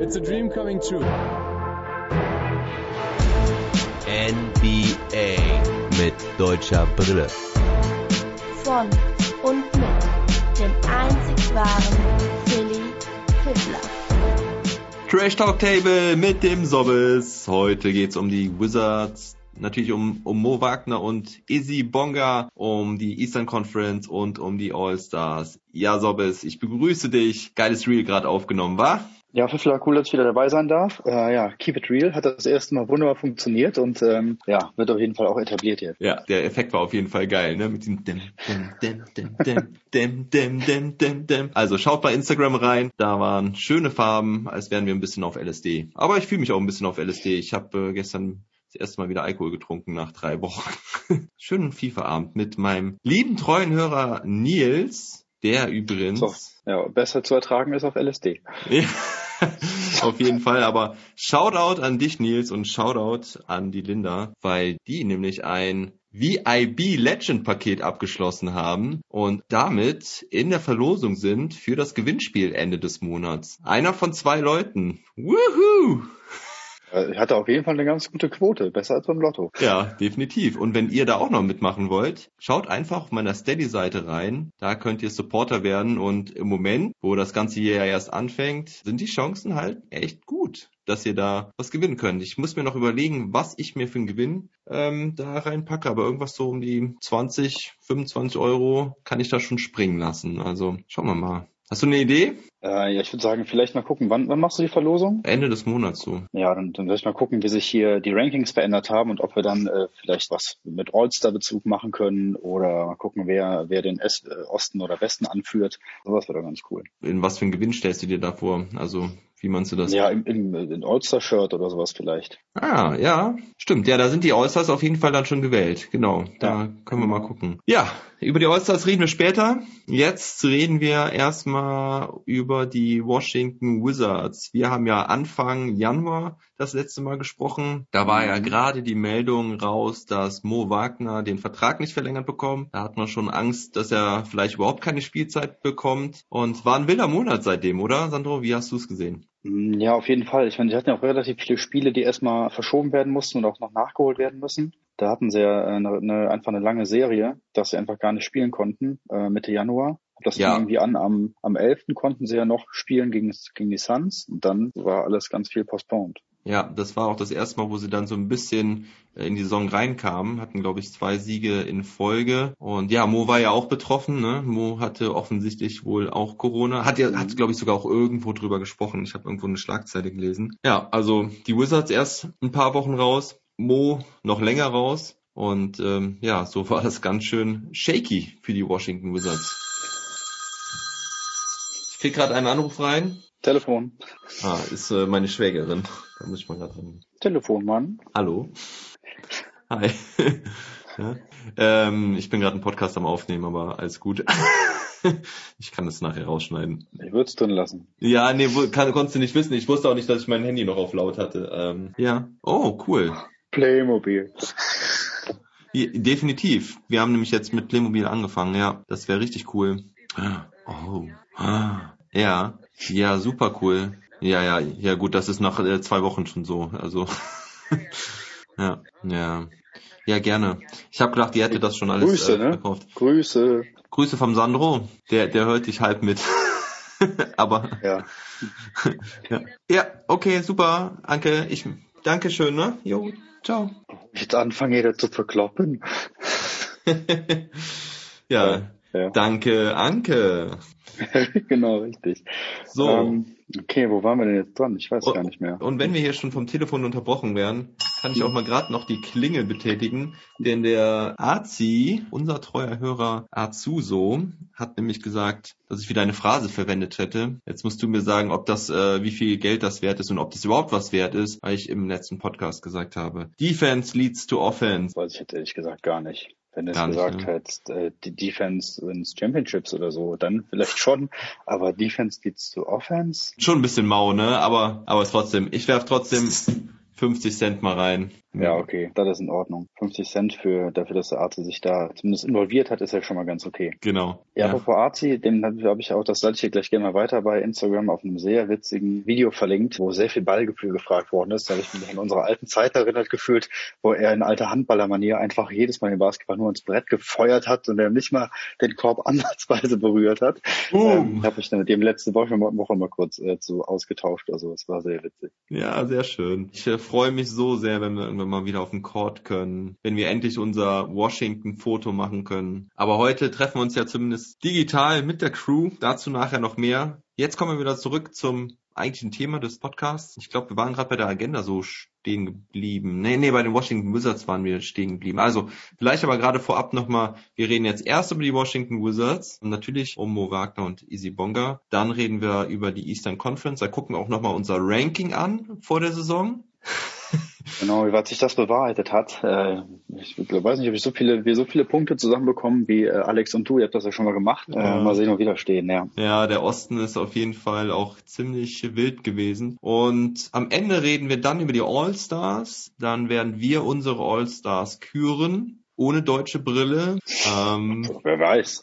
It's a dream coming true. NBA mit deutscher Brille. Von und mit dem einzig wahren Philly Fiddler. Trash Talk Table mit dem Sobbes. Heute geht's um die Wizards, natürlich um, um Mo Wagner und Izzy Bonga, um die Eastern Conference und um die All-Stars. Ja, Sobbes, ich begrüße dich. Geiles Reel gerade aufgenommen, war? Ja, Pfiffler, cool, dass ich wieder dabei sein darf. Äh, ja, Keep It Real hat das erste Mal wunderbar funktioniert und ähm, ja, wird auf jeden Fall auch etabliert jetzt. Ja, der Effekt war auf jeden Fall geil, ne? Mit diesem dem, dem, dem, dem, dem, dem, dem, dem, dem. Also schaut bei Instagram rein, da waren schöne Farben, als wären wir ein bisschen auf LSD. Aber ich fühle mich auch ein bisschen auf LSD. Ich habe äh, gestern das erste Mal wieder Alkohol getrunken nach drei Wochen. Schönen FIFA-Abend mit meinem lieben treuen Hörer Nils, der übrigens. So, ja, besser zu ertragen ist auf LSD. Ja, auf jeden Fall, aber Shoutout an dich, Nils, und Shoutout an die Linda, weil die nämlich ein VIB Legend Paket abgeschlossen haben und damit in der Verlosung sind für das Gewinnspiel Ende des Monats. Einer von zwei Leuten. Woohoo! Äh, Ich hatte auf jeden Fall eine ganz gute Quote, besser als beim Lotto. Ja, definitiv. Und wenn ihr da auch noch mitmachen wollt, schaut einfach auf meiner Steady-Seite rein. Da könnt ihr Supporter werden und im Moment, wo das ganze Jahr erst anfängt, sind die Chancen halt echt gut, dass ihr da was gewinnen könnt. Ich muss mir noch überlegen, was ich mir für einen Gewinn ähm, da reinpacke, aber irgendwas so um die 20, 25 Euro kann ich da schon springen lassen. Also schauen wir mal. Hast du eine Idee? Äh, ja, ich würde sagen, vielleicht mal gucken, wann, wann machst du die Verlosung? Ende des Monats so. Ja, dann, dann werde ich mal gucken, wie sich hier die Rankings verändert haben und ob wir dann äh, vielleicht was mit All-Star-Bezug machen können oder mal gucken, wer, wer den es äh, Osten oder Westen anführt. Sowas wäre doch ganz cool. In was für einen Gewinn stellst du dir da vor? Also wie meinst du das? Ja, im, im, im All-Star-Shirt oder sowas vielleicht. Ah, ja, stimmt. Ja, da sind die Allstars auf jeden Fall dann schon gewählt. Genau, da Ja. können wir mal gucken. Ja, über die Allstars reden wir später. Jetzt reden wir erstmal über die Washington Wizards. Wir haben ja Anfang Januar das letzte Mal gesprochen. Da war ja gerade die Meldung raus, dass Mo Wagner den Vertrag nicht verlängert bekommt. Da hat man schon Angst, dass er vielleicht überhaupt keine Spielzeit bekommt. Und war ein wilder Monat seitdem, oder? Sandro, wie hast du es gesehen? Mm, Ja, auf jeden Fall. Ich meine, sie hatten ja auch relativ viele Spiele, die erstmal verschoben werden mussten und auch noch nachgeholt werden müssen. Da hatten sie ja äh, eine, eine, einfach eine lange Serie, dass sie einfach gar nicht spielen konnten, äh, Mitte Januar. Das Ja. irgendwie an, am, am 11. konnten sie ja noch spielen gegen, gegen die Suns und dann war alles ganz viel postponed. Ja, das war auch das erste Mal, wo sie dann so ein bisschen äh, in die Saison reinkamen, hatten glaube ich zwei Siege in Folge und ja, Mo war ja auch betroffen, ne? Mo hatte offensichtlich wohl auch Corona, hat ja hat glaube ich sogar auch irgendwo drüber gesprochen. Ich habe irgendwo eine Schlagzeile gelesen. Ja, also die Wizards erst ein paar Wochen raus, Mo noch länger raus und ähm, ja, so war das ganz schön shaky für die Washington Wizards. Krieg gerade einen Anruf rein. Telefon. Ah, ist äh, meine Schwägerin. Da muss ich mal gerade dran. Telefon, Mann. Hallo. Hi. ja. ähm, ich bin gerade einen Podcast am Aufnehmen, aber alles gut. ich kann das nachher rausschneiden. Ich würde es drin lassen. Ja, nee, kann, konntest du nicht wissen. Ich wusste auch nicht, dass ich mein Handy noch auf laut hatte. Ähm, ja. Oh, cool. Playmobil. Ja, definitiv. Wir haben nämlich jetzt mit Playmobil angefangen. Ja, das wäre richtig cool. Oh. Ah. Ja. Ja, super cool. Ja, ja, ja gut, das ist nach äh, zwei Wochen schon so. Also ja, ja. Ja, gerne. Ich habe gedacht, die hätte das schon alles Grüße, äh, ne? Grüße. Grüße vom Sandro. Der, der hört dich halb mit. Aber Ja. ja. ja, okay, super. Anke, ich danke schön, ne? Jo, ciao. Jetzt anfange, jeder zu verkloppen. ja, Ja. danke, Anke. genau, richtig. So. Ähm, okay, wo waren wir denn jetzt dran? Ich weiß Oh, gar nicht mehr. Und wenn wir hier schon vom Telefon unterbrochen werden, kann ich auch mal gerade noch die Klingel betätigen, denn der Azi, unser treuer Hörer Azuso, hat nämlich gesagt, dass ich wieder eine Phrase verwendet hätte. Jetzt musst du mir sagen, ob das, äh, wie viel Geld das wert ist und ob das überhaupt was wert ist, weil ich im letzten Podcast gesagt habe. Defense leads to offense. Weiß ich jetzt ehrlich gesagt gar nicht. Wenn du es nicht, gesagt ne? hättest, äh, die Defense wins Championships oder so, dann vielleicht schon. Aber Defense leads to Offense? Schon ein bisschen mau, ne? Aber, aber es trotzdem, ich werf trotzdem 50 Cent mal rein. Ja, okay, das ist in Ordnung. 50 Cent für dafür, dass der Arzi sich da zumindest involviert hat, ist ja schon mal ganz okay. Genau. Ja, ja. apropos Arzi, dem habe ich auch, das sage ich hier gleich gerne mal weiter bei Instagram auf einem sehr witzigen Video verlinkt, wo sehr viel Ballgefühl gefragt worden ist. Da habe ich mich an unsere alten Zeit erinnert gefühlt, wo er in alter Handballermanier einfach jedes Mal den Basketball nur ins Brett gefeuert hat und er nicht mal den Korb ansatzweise berührt hat. Uh. Ähm, habe ich dann mit dem letzte Woche, Woche mal kurz äh, so ausgetauscht. Also es war sehr witzig. Ja, sehr schön. Ich äh, freue mich so sehr, wenn wir irgendwann mal wieder auf den Court können, wenn wir endlich unser Washington-Foto machen können. Aber heute treffen wir uns ja zumindest digital mit der Crew. Dazu nachher noch mehr. Jetzt kommen wir wieder zurück zum eigentlichen Thema des Podcasts. Ich glaube, wir waren gerade bei der Agenda so stehen geblieben. Nee, nee, bei den Washington Wizards waren wir stehen geblieben. Also, vielleicht aber gerade vorab nochmal, wir reden jetzt erst über die Washington Wizards und natürlich um Mo Wagner und Easy Bonga. Dann reden wir über die Eastern Conference. Da gucken wir auch nochmal unser Ranking an vor der Saison. Genau, wie weit sich das bewahrheitet hat. Äh, ich weiß nicht, ob ich so viele, wir so viele Punkte zusammenbekommen wie äh, Alex und du. Ihr habt das ja schon mal gemacht. Ja. Äh, mal sehen, wo wir stehen, ja. Ja, der Osten ist auf jeden Fall auch ziemlich wild gewesen. Und am Ende reden wir dann über die All-Stars. Dann werden wir unsere All-Stars küren ohne deutsche Brille. Ähm, wer weiß.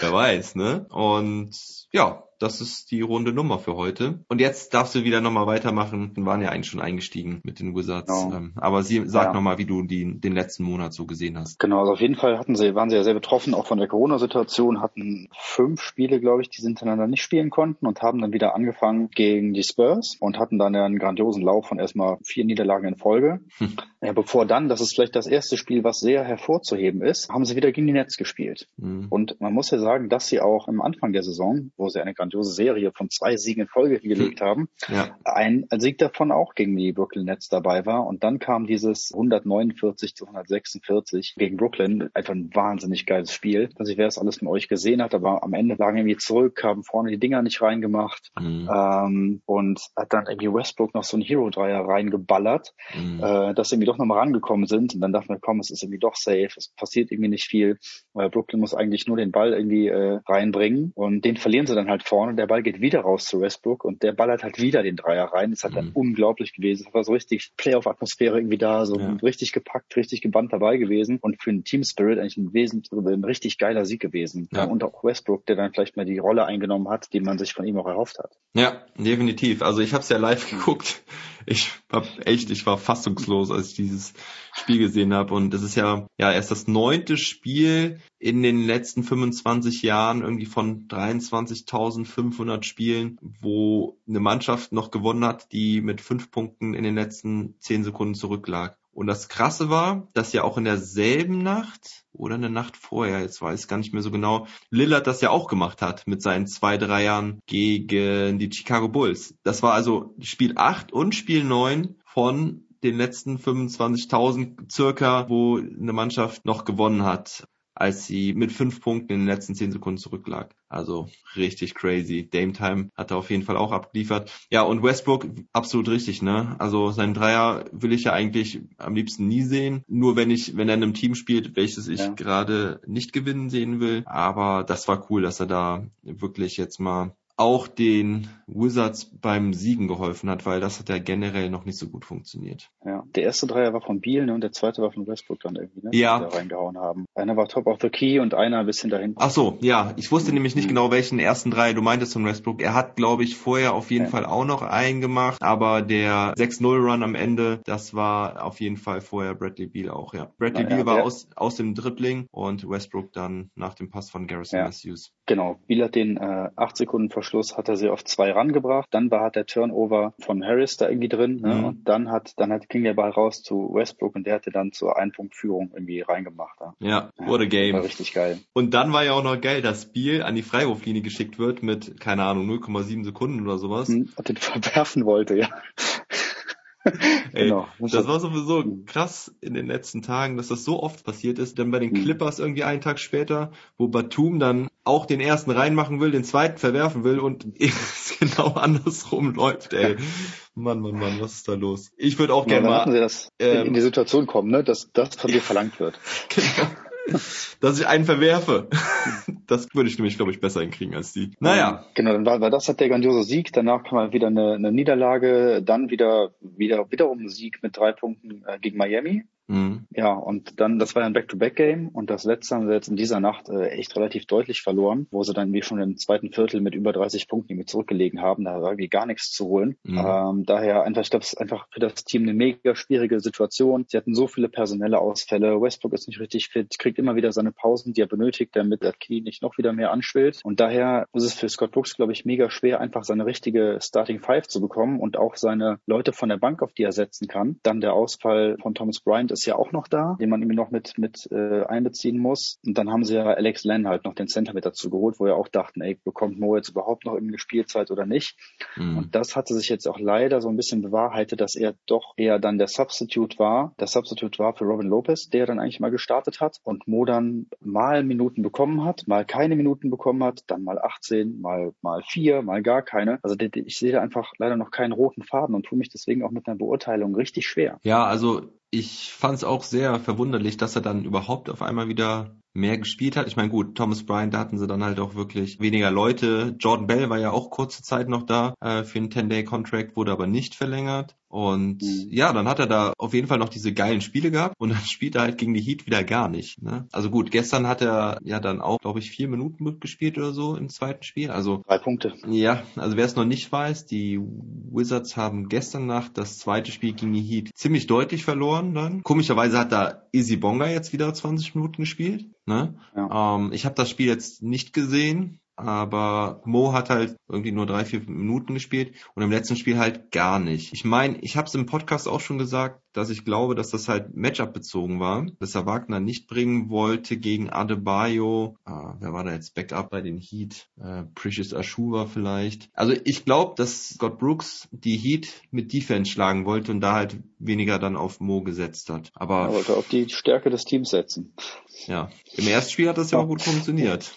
Wer weiß, ne? Und ja, das ist die runde Nummer für heute. Und jetzt darfst du wieder nochmal weitermachen. Wir waren ja eigentlich schon eingestiegen mit den Wizards. Genau. Ähm, aber sie, sag ja. nochmal, wie du die, den letzten Monat so gesehen hast. Genau, also auf jeden Fall hatten sie, waren sie ja sehr betroffen, auch von der Corona-Situation, hatten fünf Spiele, glaube ich, die sie hintereinander nicht spielen konnten und haben dann wieder angefangen gegen die Spurs und hatten dann einen grandiosen Lauf von erstmal vier Niederlagen in Folge. Hm. Ja, bevor dann, das ist vielleicht das erste Spiel, was sehr hervorzuheben ist, haben sie wieder gegen die Nets gespielt. Hm. Und man muss ja sagen, dass sie auch am Anfang der Saison, wo sie eine grandiose Serie von zwei Siegen in Folge gelegt hm. haben. Ja. Ein, Sieg davon auch gegen die Brooklyn Nets dabei war. Und dann kam dieses 149 zu 146 gegen Brooklyn. Einfach ein wahnsinnig geiles Spiel. Also ich wer es alles von euch gesehen hat, aber am Ende lagen irgendwie zurück, haben vorne die Dinger nicht reingemacht. Mhm. Ähm, und hat dann irgendwie Westbrook noch so ein Hero-Dreier reingeballert, mhm. äh, dass irgendwie doch nochmal rangekommen sind. Und dann dachte man, komm, es ist irgendwie doch safe. Es passiert irgendwie nicht viel. Weil Brooklyn muss eigentlich nur den Ball irgendwie äh, reinbringen. Und den verlieren sie dann halt vorne. Der Ball geht wieder raus zu Westbrook und der ballert halt wieder den Dreier rein. Das hat dann mhm. unglaublich gewesen. Das war so richtig Playoff-Atmosphäre irgendwie da, so ja. richtig gepackt, richtig gebannt dabei gewesen und für einen Team Spirit eigentlich ein wesentlich, ein richtig geiler Sieg gewesen. Ja. Und auch Westbrook, der dann vielleicht mal die Rolle eingenommen hat, die man sich von ihm auch erhofft hat. Ja, definitiv. Also ich habe es ja live geguckt. Ich hab echt, ich war fassungslos, als ich dieses Spiel gesehen habe. Und es ist ja, ja erst das neunte Spiel in den letzten 25 Jahren irgendwie von 23.500 Spielen, wo eine Mannschaft noch gewonnen hat, die mit fünf Punkten in den letzten zehn Sekunden zurücklag. Und das Krasse war, dass ja auch in derselben Nacht oder eine Nacht vorher, jetzt weiß ich gar nicht mehr so genau, Lillard das ja auch gemacht hat mit seinen zwei Dreiern gegen die Chicago Bulls. Das war also Spiel 8 und Spiel 9 von den letzten 25.000 circa, wo eine Mannschaft noch gewonnen hat als sie mit fünf Punkten in den letzten zehn Sekunden zurücklag. Also richtig crazy. Dame Time hat er auf jeden Fall auch abgeliefert. Ja, und Westbrook, absolut richtig, ne? Also sein Dreier will ich ja eigentlich am liebsten nie sehen. Nur wenn ich, wenn er in einem Team spielt, welches ich ja. gerade nicht gewinnen sehen will. Aber das war cool, dass er da wirklich jetzt mal auch den Wizards beim Siegen geholfen hat, weil das hat ja generell noch nicht so gut funktioniert. Ja, der erste Dreier war von Beal ne, und der zweite war von Westbrook dann irgendwie, ne? Ja. Die da reingehauen haben. Einer war top of the key und einer ein bisschen dahin. Ach so, ja. Ich wusste mhm. nämlich nicht genau, welchen ersten Dreier du meintest von Westbrook. Er hat, glaube ich, vorher auf jeden ja. Fall auch noch einen gemacht, aber der 6-0-Run am Ende, das war auf jeden Fall vorher Bradley Beal auch, ja. Bradley Beal war aus, aus dem Dribbling und Westbrook dann nach dem Pass von Garrison ja. Matthews. Genau. Beal hat den äh, 8 Sekunden Verschluss, hat er sie auf zwei rangebracht. Dann war hat der Turnover von Harris da irgendwie drin. Ne? Mhm. Und dann hat, dann hat, ging der Ball raus zu Westbrook und der hatte dann zur Einpunktführung irgendwie reingemacht. Ja, ja what a game. War richtig geil. Und dann war ja auch noch geil, dass Spiel an die Freiwurflinie geschickt wird mit, keine Ahnung, 0,7 Sekunden oder sowas. Und den verwerfen wollte, ja. Ey, genau. Das war sowieso krass in den letzten Tagen, dass das so oft passiert ist. Dann bei den mhm. Clippers irgendwie einen Tag später, wo Batum dann auch den ersten reinmachen will, den zweiten verwerfen will und es genau andersrum läuft, ey. Mann, Mann, Mann, was ist da los? Ich würde auch ja, gerne mal sie das ähm, in die Situation kommen, ne, dass das von dir verlangt wird. genau. dass ich einen verwerfe. Das würde ich nämlich, glaube ich, besser hinkriegen als die. Naja. Genau, dann war, war das halt der grandiose Sieg. Danach kam wieder eine, eine Niederlage, dann wieder, wieder, wiederum ein Sieg mit drei Punkten äh, gegen Miami. Mhm. Ja, und dann, das war ja ein Back-to-Back-Game und das letzte haben sie jetzt in dieser Nacht äh, echt relativ deutlich verloren, wo sie dann wie schon im zweiten Viertel mit über 30 Punkten irgendwie zurückgelegen haben. Da war irgendwie gar nichts zu holen. Mhm. Ähm, daher einfach, ich glaube, es ist einfach für das Team eine mega schwierige Situation. Sie hatten so viele personelle Ausfälle. Westbrook ist nicht richtig fit, kriegt immer wieder seine Pausen, die er benötigt, damit der Knie nicht noch wieder mehr anschwillt. Und daher ist es für Scott Brooks, glaube ich, mega schwer, einfach seine richtige Starting Five zu bekommen und auch seine Leute von der Bank, auf die er setzen kann. Dann der Ausfall von Thomas Bryant ist ja auch noch da, den man irgendwie noch mit, mit äh, einbeziehen muss. Und dann haben sie ja Alex Len halt noch den Center mit dazu geholt, wo wir auch dachten, ey, bekommt Mo jetzt überhaupt noch irgendwie Spielzeit oder nicht? Mhm. Und das hatte sich jetzt auch leider so ein bisschen bewahrheitet, dass er doch eher dann der Substitute war. Der Substitute war für Robin Lopez, der dann eigentlich mal gestartet hat und Mo dann mal Minuten bekommen hat, mal keine Minuten bekommen hat, dann mal 18, mal, mal vier, mal gar keine. Also ich sehe da einfach leider noch keinen roten Faden und tue mich deswegen auch mit einer Beurteilung richtig schwer. Ja, also ich fand es auch sehr verwunderlich, dass er dann überhaupt auf einmal wieder mehr gespielt hat. Ich meine, gut, Thomas Bryant, da hatten sie dann halt auch wirklich weniger Leute. Jordan Bell war ja auch kurze Zeit noch da äh, für einen 10-Day-Contract, wurde aber nicht verlängert. Und mhm. ja, dann hat er da auf jeden Fall noch diese geilen Spiele gehabt und dann spielt er halt gegen die Heat wieder gar nicht. Ne? Also gut, gestern hat er ja dann auch, glaube ich, vier Minuten mitgespielt oder so im zweiten Spiel. Also drei Punkte. Ja, also wer es noch nicht weiß, die Wizards haben gestern Nacht das zweite Spiel gegen die Heat ziemlich deutlich verloren dann. Komischerweise hat da Izzy Bonga jetzt wieder 20 Minuten gespielt. Ne? Ja. Ähm, ich habe das Spiel jetzt nicht gesehen aber Mo hat halt irgendwie nur drei, vier Minuten gespielt und im letzten Spiel halt gar nicht. Ich meine, ich habe es im Podcast auch schon gesagt, dass ich glaube, dass das halt Matchup bezogen war, dass er Wagner nicht bringen wollte gegen Adebayo. Ah, wer war da jetzt Backup bei den Heat? Äh, Precious Ashura vielleicht. Also ich glaube, dass Scott Brooks die Heat mit Defense schlagen wollte und da halt weniger dann auf Mo gesetzt hat. Aber er wollte auf die Stärke des Teams setzen. Ja, im ersten Spiel hat das ja auch gut funktioniert.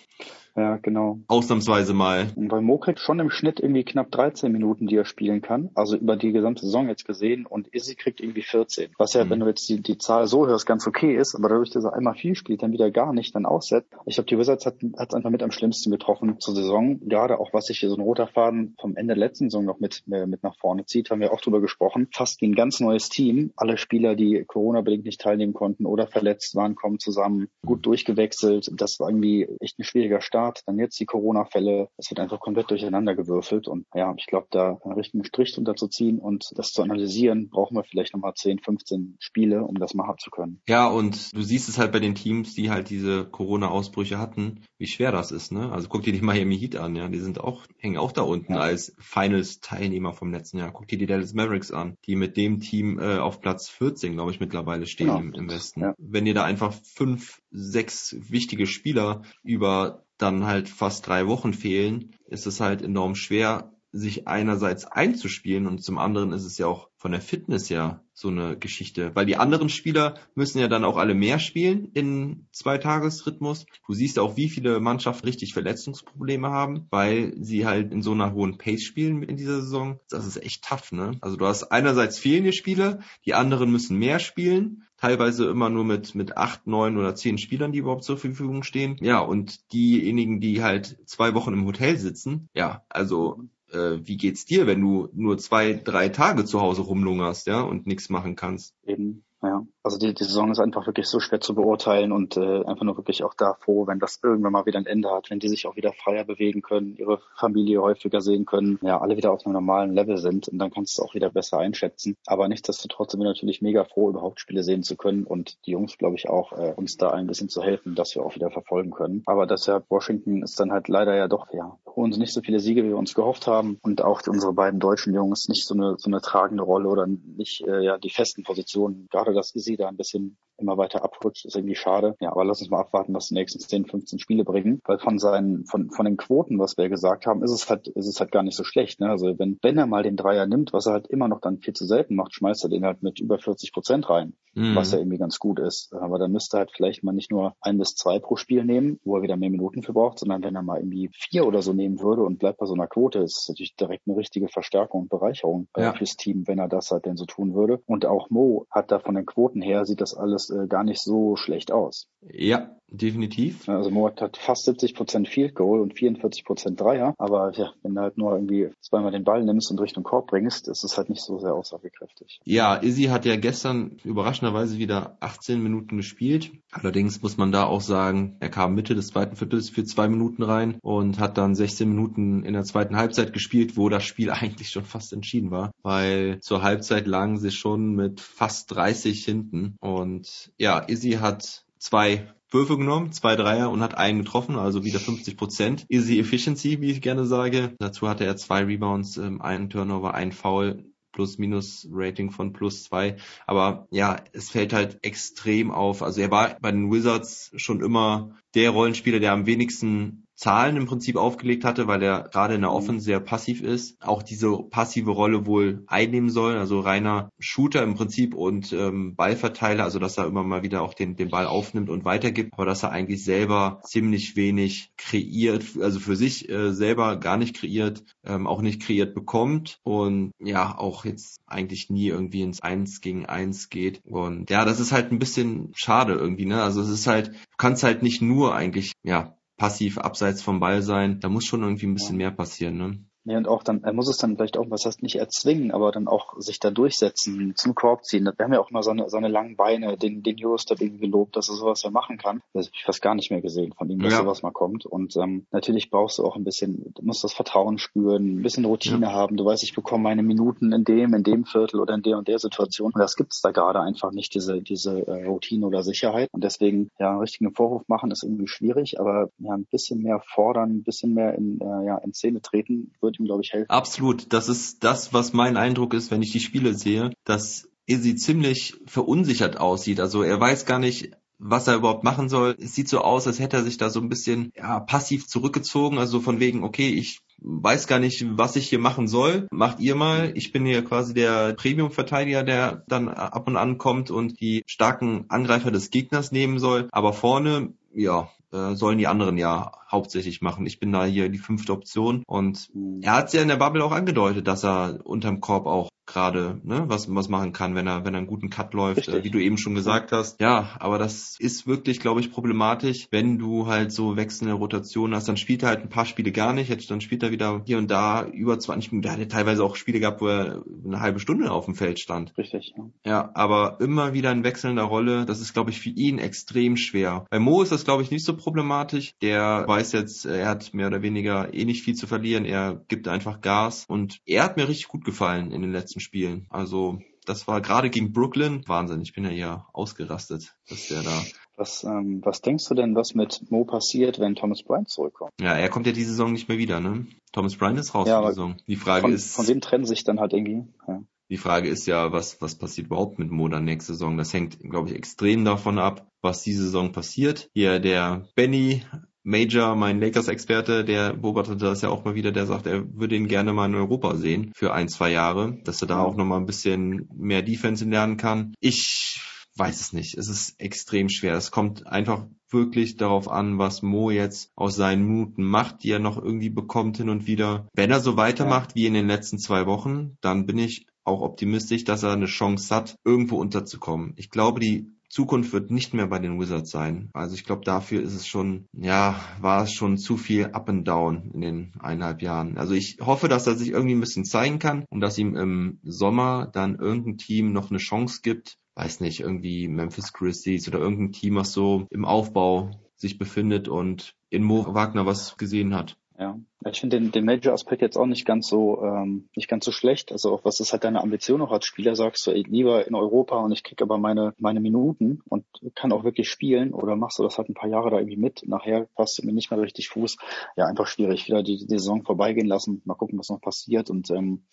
Ja, genau. Ausnahmsweise mal. Und weil Mo kriegt schon im Schnitt irgendwie knapp 13 Minuten, die er spielen kann. Also über die gesamte Saison jetzt gesehen. Und Izzy kriegt irgendwie 14. Was ja, mhm. wenn du jetzt die, die Zahl so hörst, ganz okay ist. Aber dadurch, dass er einmal viel spielt, dann wieder gar nicht, dann aussetzt. Ich glaube, die Wizards hat es einfach mit am schlimmsten getroffen zur Saison. Gerade auch, was sich hier so ein roter Faden vom Ende der letzten Saison noch mit, äh, mit nach vorne zieht, haben wir auch drüber gesprochen. Fast wie ein ganz neues Team. Alle Spieler, die Corona-bedingt nicht teilnehmen konnten oder verletzt waren, kommen zusammen. Gut durchgewechselt. Das war irgendwie echt ein schwieriger Start. Dann jetzt die Corona Corona-Fälle. Es wird einfach komplett durcheinander gewürfelt. Und ja, ich glaube, da einen richtigen Strich drunter zu ziehen und das zu analysieren, brauchen wir vielleicht nochmal 10, 15 Spiele, um das machen zu können. Ja, und du siehst es halt bei den Teams, die halt diese Corona-Ausbrüche hatten, wie schwer das ist. Ne? Also guck dir die Miami Heat an, ja, die sind auch, hängen auch da unten ja. als Finals-Teilnehmer vom letzten Jahr. Guck dir die Dallas Mavericks an, die mit dem Team äh, auf Platz 14, glaube ich, mittlerweile stehen genau. im, im Westen. Ja. Wenn ihr da einfach fünf, sechs wichtige Spieler über dann halt fast drei Wochen fehlen, ist es halt enorm schwer, sich einerseits einzuspielen und zum anderen ist es ja auch von der Fitness ja so eine Geschichte, weil die anderen Spieler müssen ja dann auch alle mehr spielen in Zweitagesrhythmus. Du siehst auch, wie viele Mannschaften richtig Verletzungsprobleme haben, weil sie halt in so einer hohen Pace spielen in dieser Saison. Das ist echt tough, ne? Also du hast einerseits fehlende Spieler, die anderen müssen mehr spielen, teilweise immer nur mit, mit acht, neun oder zehn Spielern, die überhaupt zur Verfügung stehen. Ja, und diejenigen, die halt zwei Wochen im Hotel sitzen, ja, also äh, wie geht's dir, wenn du nur zwei, drei Tage zu Hause rumlungerst, ja, und nichts machen kannst? Eben. Ja, also die, die Saison ist einfach wirklich so schwer zu beurteilen und äh, einfach nur wirklich auch da froh, wenn das irgendwann mal wieder ein Ende hat, wenn die sich auch wieder freier bewegen können, ihre Familie häufiger sehen können, ja, alle wieder auf einem normalen Level sind und dann kannst du es auch wieder besser einschätzen. Aber nichtsdestotrotz sind wir natürlich mega froh, überhaupt Spiele sehen zu können und die Jungs, glaube ich, auch, äh, uns da ein bisschen zu helfen, dass wir auch wieder verfolgen können. Aber das ja Washington ist dann halt leider ja doch, ja, sie nicht so viele Siege, wie wir uns gehofft haben und auch unsere beiden deutschen Jungs nicht so eine, so eine tragende Rolle oder nicht, äh, ja, die festen Positionen, gerade dass sie da ein bisschen immer weiter abrutscht, ist irgendwie schade. Ja, aber lass uns mal abwarten, was die nächsten 10, 15 Spiele bringen. Weil von seinen, von, von den Quoten, was wir gesagt haben, ist es halt, ist es halt gar nicht so schlecht. Ne? Also wenn, wenn er mal den Dreier nimmt, was er halt immer noch dann viel zu selten macht, schmeißt er den halt mit über 40 Prozent rein, mhm. was ja irgendwie ganz gut ist. Aber dann müsste er halt vielleicht mal nicht nur ein bis zwei pro Spiel nehmen, wo er wieder mehr Minuten für braucht, sondern wenn er mal irgendwie vier oder so nehmen würde und bleibt bei so einer Quote, ist es natürlich direkt eine richtige Verstärkung und Bereicherung äh, ja. fürs Team, wenn er das halt denn so tun würde. Und auch Mo hat da von den Quoten her, sieht das alles äh, gar nicht so schlecht aus. Ja, definitiv. Also Mo hat fast 70 Prozent Field Goal und 44 Prozent Dreier. Aber ja, wenn du halt nur irgendwie zweimal den Ball nimmst und Richtung Korb bringst, ist es halt nicht so sehr aussagekräftig. Ja, Izzy hat ja gestern überraschenderweise wieder 18 Minuten gespielt. Allerdings muss man da auch sagen, er kam Mitte des zweiten Viertels für zwei Minuten rein und hat dann 16 Minuten in der zweiten Halbzeit gespielt, wo das Spiel eigentlich schon fast entschieden war, weil zur Halbzeit lagen sie schon mit fast 30 hinten und ja, Izzy hat zwei Würfe genommen, zwei Dreier und hat einen getroffen, also wieder 50 Prozent. Easy Efficiency, wie ich gerne sage. Dazu hatte er zwei Rebounds, ähm, einen Turnover, einen Foul, Plus-Minus-Rating von plus zwei. Aber ja, es fällt halt extrem auf. Also er war bei den Wizards schon immer der Rollenspieler, der am wenigsten Zahlen im Prinzip aufgelegt hatte, weil er gerade in der mhm. Offense sehr passiv ist, auch diese passive Rolle wohl einnehmen soll, also reiner Shooter im Prinzip und ähm, Ballverteiler, also dass er immer mal wieder auch den, den Ball aufnimmt und weitergibt, aber dass er eigentlich selber ziemlich wenig kreiert, also für sich äh, selber gar nicht kreiert, ähm, auch nicht kreiert bekommt und ja, auch jetzt eigentlich nie irgendwie ins Eins gegen Eins geht. Und ja, das ist halt ein bisschen schade irgendwie, ne, also es ist halt, du kannst halt nicht nur eigentlich, ja, passiv abseits vom Ball sein. Da muss schon irgendwie ein bisschen mehr passieren, ne? Nee, und auch dann, er muss es dann vielleicht auch, was heißt nicht erzwingen, aber dann auch sich da durchsetzen, zum Korb ziehen. Wir haben ja auch mal seine, seine langen Beine, den, den Eurostep irgendwie gelobt, dass er sowas ja machen kann. Das habe ich fast gar nicht mehr gesehen von ihm, dass ja. sowas mal kommt. Und ähm, natürlich brauchst du auch ein bisschen, du musst das Vertrauen spüren, ein bisschen Routine ja. haben. Du weißt, ich bekomme meine Minuten in dem, in dem Viertel oder in der und der Situation. Und das gibt's da gerade einfach nicht, diese, diese äh, Routine oder Sicherheit. Und deswegen, ja, einen richtigen Vorwurf machen ist irgendwie schwierig, aber ja, ein bisschen mehr fordern, ein bisschen mehr in, äh, ja, in Szene treten, würde wird ihm, glaube ich, helfen. Absolut. Das ist das, was mein Eindruck ist, wenn ich die Spiele sehe, dass Izzy ziemlich verunsichert aussieht. Also er weiß gar nicht, was er überhaupt machen soll. Es sieht so aus, als hätte er sich da so ein bisschen ja, passiv zurückgezogen, also von wegen, okay, ich weiß gar nicht, was ich hier machen soll. Macht ihr mal. Ich bin hier quasi der Premium-Verteidiger, der dann ab und an kommt und die starken Angreifer des Gegners nehmen soll. Aber vorne, ja, äh, sollen die anderen ja hauptsächlich machen. Ich bin da hier die fünfte Option und er hat es ja in der Bubble auch angedeutet, dass er unterm Korb auch gerade ne, was was machen kann, wenn er wenn er einen guten Cut läuft, äh, wie du eben schon gesagt hast. Ja, aber das ist wirklich, glaube ich, problematisch, wenn du halt so wechselnde Rotationen hast. Dann spielt er halt ein paar Spiele gar nicht, jetzt dann spielt er wieder hier und da über 20 Minuten. Der hat ja teilweise auch Spiele gehabt, wo er eine halbe Stunde auf dem Feld stand. Richtig. Ja, ja aber immer wieder in wechselnder Rolle. Das ist, glaube ich, für ihn extrem schwer. Bei Mo ist das, glaube ich, nicht so problematisch. Der weiß jetzt, er hat mehr oder weniger eh nicht viel zu verlieren. Er gibt einfach Gas und er hat mir richtig gut gefallen in den letzten letzten Spielen. Also das war gerade gegen Brooklyn Wahnsinn. Ich bin ja hier ausgerastet, dass der da. Was, ähm, was denkst du denn, was mit Mo passiert, wenn Thomas Bryant zurückkommt? Ja, er kommt ja diese Saison nicht mehr wieder, ne? Thomas Bryant ist raus ja, die Saison. Die Frage von, ist. Von dem trennen sich dann halt irgendwie. Ja. Die Frage ist ja, was, was passiert überhaupt mit Mo dann nächste Saison? Das hängt, glaube ich, extrem davon ab, was diese Saison passiert. Hier der Benny Major, mein Lakers-Experte, der beobachtet das ja auch mal wieder, der sagt, er würde ihn gerne mal in Europa sehen für ein, zwei Jahre, dass er da auch noch mal ein bisschen mehr Defense lernen kann. Ich weiß es nicht. Es ist extrem schwer. Es kommt einfach wirklich darauf an, was Mo jetzt aus seinen Minuten macht, die er noch irgendwie bekommt hin und wieder. Wenn er so weitermacht wie in den letzten zwei Wochen, dann bin ich auch optimistisch, dass er eine Chance hat, irgendwo unterzukommen. Ich glaube, die Zukunft wird nicht mehr bei den Wizards sein. Also ich glaube, dafür ist es schon, ja, war es schon zu viel up and down in den eineinhalb Jahren. Also ich hoffe, dass er sich irgendwie ein bisschen zeigen kann und dass ihm im Sommer dann irgendein Team noch eine Chance gibt. Weiß nicht, irgendwie Memphis Grizzlies oder irgendein Team, was so im Aufbau sich befindet und in Mo Wagner was gesehen hat. Ja, ich finde den, den Major-Aspekt jetzt auch nicht ganz so ähm, nicht ganz so schlecht. Also auch was ist halt deine Ambition auch als Spieler? Sagst du, ey, lieber in Europa und ich krieg aber meine meine Minuten und kann auch wirklich spielen oder machst du das halt ein paar Jahre da irgendwie mit? Nachher passt mir nicht mehr richtig Fuß. Ja, einfach schwierig. Wieder die, die Saison vorbeigehen lassen, mal gucken, was noch passiert und ähm,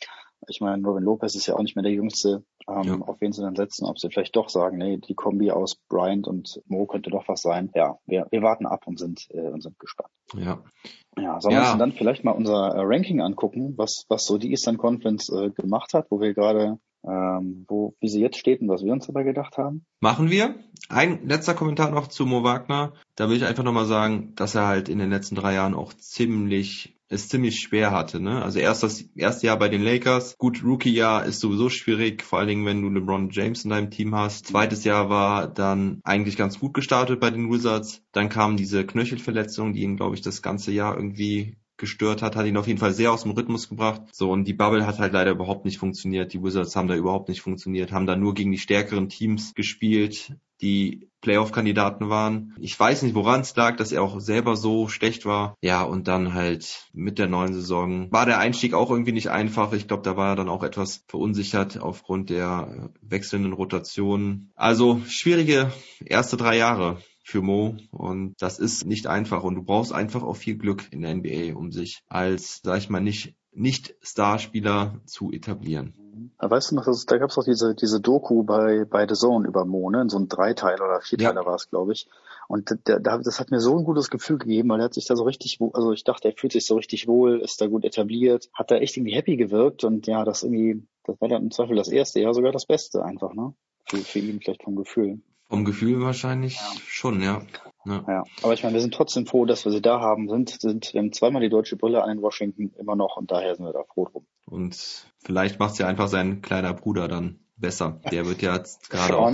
ich meine, Robin Lopez ist ja auch nicht mehr der Jüngste, ähm, ja. auf wen sie dann setzen, ob sie vielleicht doch sagen, nee, die Kombi aus Bryant und Mo könnte doch was sein. Ja, wir, wir warten ab und sind, äh, und sind gespannt. Ja. Ja, sollen ja. wir uns dann vielleicht mal unser äh, Ranking angucken, was, was so die Eastern Conference äh, gemacht hat, wo wir gerade ähm, wo, wie sie jetzt steht und was wir uns dabei gedacht haben? Machen wir. Ein letzter Kommentar noch zu Mo Wagner. Da will ich einfach nochmal sagen, dass er halt in den letzten drei Jahren auch ziemlich es ziemlich schwer hatte. Ne? Also erst das erste Jahr bei den Lakers, gut, Rookie-Jahr ist sowieso schwierig, vor allen Dingen, wenn du LeBron James in deinem Team hast. Zweites Jahr war dann eigentlich ganz gut gestartet bei den Wizards. Dann kam diese Knöchelverletzung, die ihn, glaube ich, das ganze Jahr irgendwie gestört hat, hat ihn auf jeden Fall sehr aus dem Rhythmus gebracht. So, und die Bubble hat halt leider überhaupt nicht funktioniert. Die Wizards haben da überhaupt nicht funktioniert, haben da nur gegen die stärkeren Teams gespielt, die Playoff-Kandidaten waren. Ich weiß nicht, woran es lag, dass er auch selber so schlecht war. Ja, und dann halt mit der neuen Saison war der Einstieg auch irgendwie nicht einfach. Ich glaube, da war er dann auch etwas verunsichert aufgrund der wechselnden Rotationen. Also schwierige erste drei Jahre für Mo und das ist nicht einfach und du brauchst einfach auch viel Glück in der NBA, um sich als, sag ich mal, nicht nicht Starspieler zu etablieren. Weißt du noch, das, da gab es auch diese, diese Doku bei, bei The Zone über Mo, ne? So ein Dreiteiler oder Vierteiler ja. war es, glaube ich. Und der, der, das hat mir so ein gutes Gefühl gegeben, weil er hat sich da so richtig, also ich dachte, er fühlt sich so richtig wohl, ist da gut etabliert, hat da echt irgendwie happy gewirkt und ja, das irgendwie, das war dann im Zweifel das erste, ja sogar das Beste einfach, ne? Für, für ihn vielleicht vom Gefühl. Vom Gefühl wahrscheinlich ja. schon, ja. ja. Ja. aber ich meine, wir sind trotzdem froh, dass wir sie da haben. Sind, sind, wir haben zweimal die deutsche Brille an in Washington immer noch und daher sind wir da froh drum. Und vielleicht macht ja einfach sein kleiner Bruder dann besser. Der wird ja gerade auch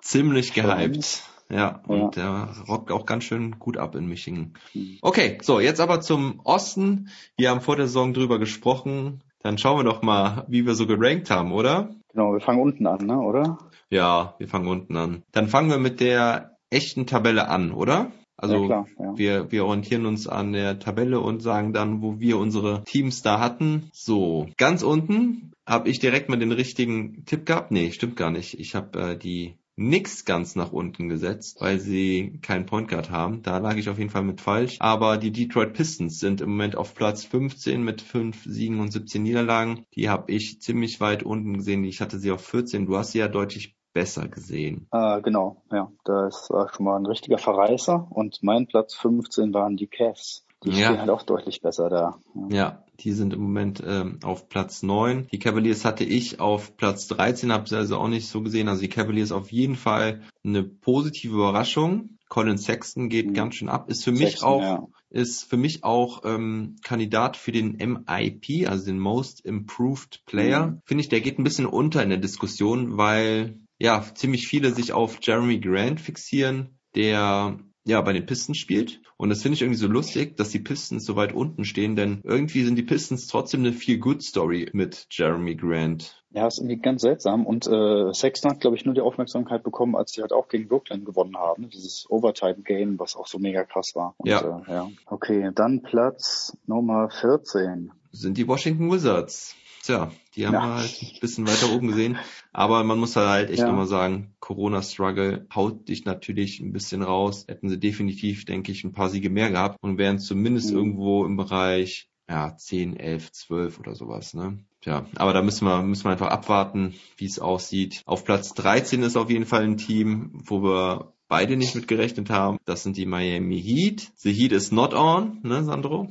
ziemlich gehypt. Ja, und ja. der rockt auch ganz schön gut ab in Michigan. Hm. Okay, so, jetzt aber zum Osten. Wir haben vor der Saison drüber gesprochen. Dann schauen wir doch mal, wie wir so gerankt haben, oder? Genau, wir fangen unten an, ne, oder? Ja, wir fangen unten an. Dann fangen wir mit der echten Tabelle an, oder? Also ja, klar, ja. wir, wir orientieren uns an der Tabelle und sagen dann, wo wir unsere Teams da hatten. So, ganz unten habe ich direkt mal den richtigen Tipp gehabt. Nee, stimmt gar nicht. Ich habe äh, die nix ganz nach unten gesetzt, weil sie keinen Point Guard haben. Da lag ich auf jeden Fall mit falsch. Aber die Detroit Pistons sind im Moment auf Platz 15 mit 5 Siegen und 17 Niederlagen. Die habe ich ziemlich weit unten gesehen. Ich hatte sie auf 14. Du hast sie ja deutlich besser gesehen. Äh, genau, ja. Das war schon mal ein richtiger Verreißer. Und mein Platz 15 waren die Cavs. Die ja. stehen halt auch deutlich besser da. Ja, ja die sind im Moment ähm, auf Platz 9. Die Cavaliers hatte ich auf Platz 13, habe sie also auch nicht so gesehen. Also die Cavaliers auf jeden Fall eine positive Überraschung. Colin Sexton geht mhm. ganz schön ab. Ist für Sexton, mich auch ja. ist für mich auch ähm, Kandidat für den MIP, also den Most Improved Player. Mhm. Finde ich, der geht ein bisschen unter in der Diskussion, weil ja ziemlich viele sich auf Jeremy Grant fixieren, der ja, bei den Pistons spielt. Und das finde ich irgendwie so lustig, dass die Pistons so weit unten stehen, denn irgendwie sind die Pistons trotzdem eine viel good Story mit Jeremy Grant. Ja, ist irgendwie ganz seltsam. Und äh, Sexton hat, glaube ich, nur die Aufmerksamkeit bekommen, als sie halt auch gegen Brooklyn gewonnen haben. Dieses Overtime-Game, was auch so mega krass war. Und, ja. Äh, ja. Okay, dann Platz Nummer 14. Sind die Washington Wizards. Tja, die haben ja. wir halt ein bisschen weiter oben gesehen. Aber man muss halt echt ja. nochmal sagen, Corona-Struggle haut dich natürlich ein bisschen raus. Hätten sie definitiv, denke ich, ein paar Siege mehr gehabt und wären zumindest mhm. irgendwo im Bereich ja, 10, 11, 12 oder sowas, ne? Tja, aber da müssen wir, müssen wir einfach abwarten, wie es aussieht. Auf Platz 13 ist auf jeden Fall ein Team, wo wir beide nicht mit gerechnet haben. Das sind die Miami Heat. The Heat is not on, ne, Sandro?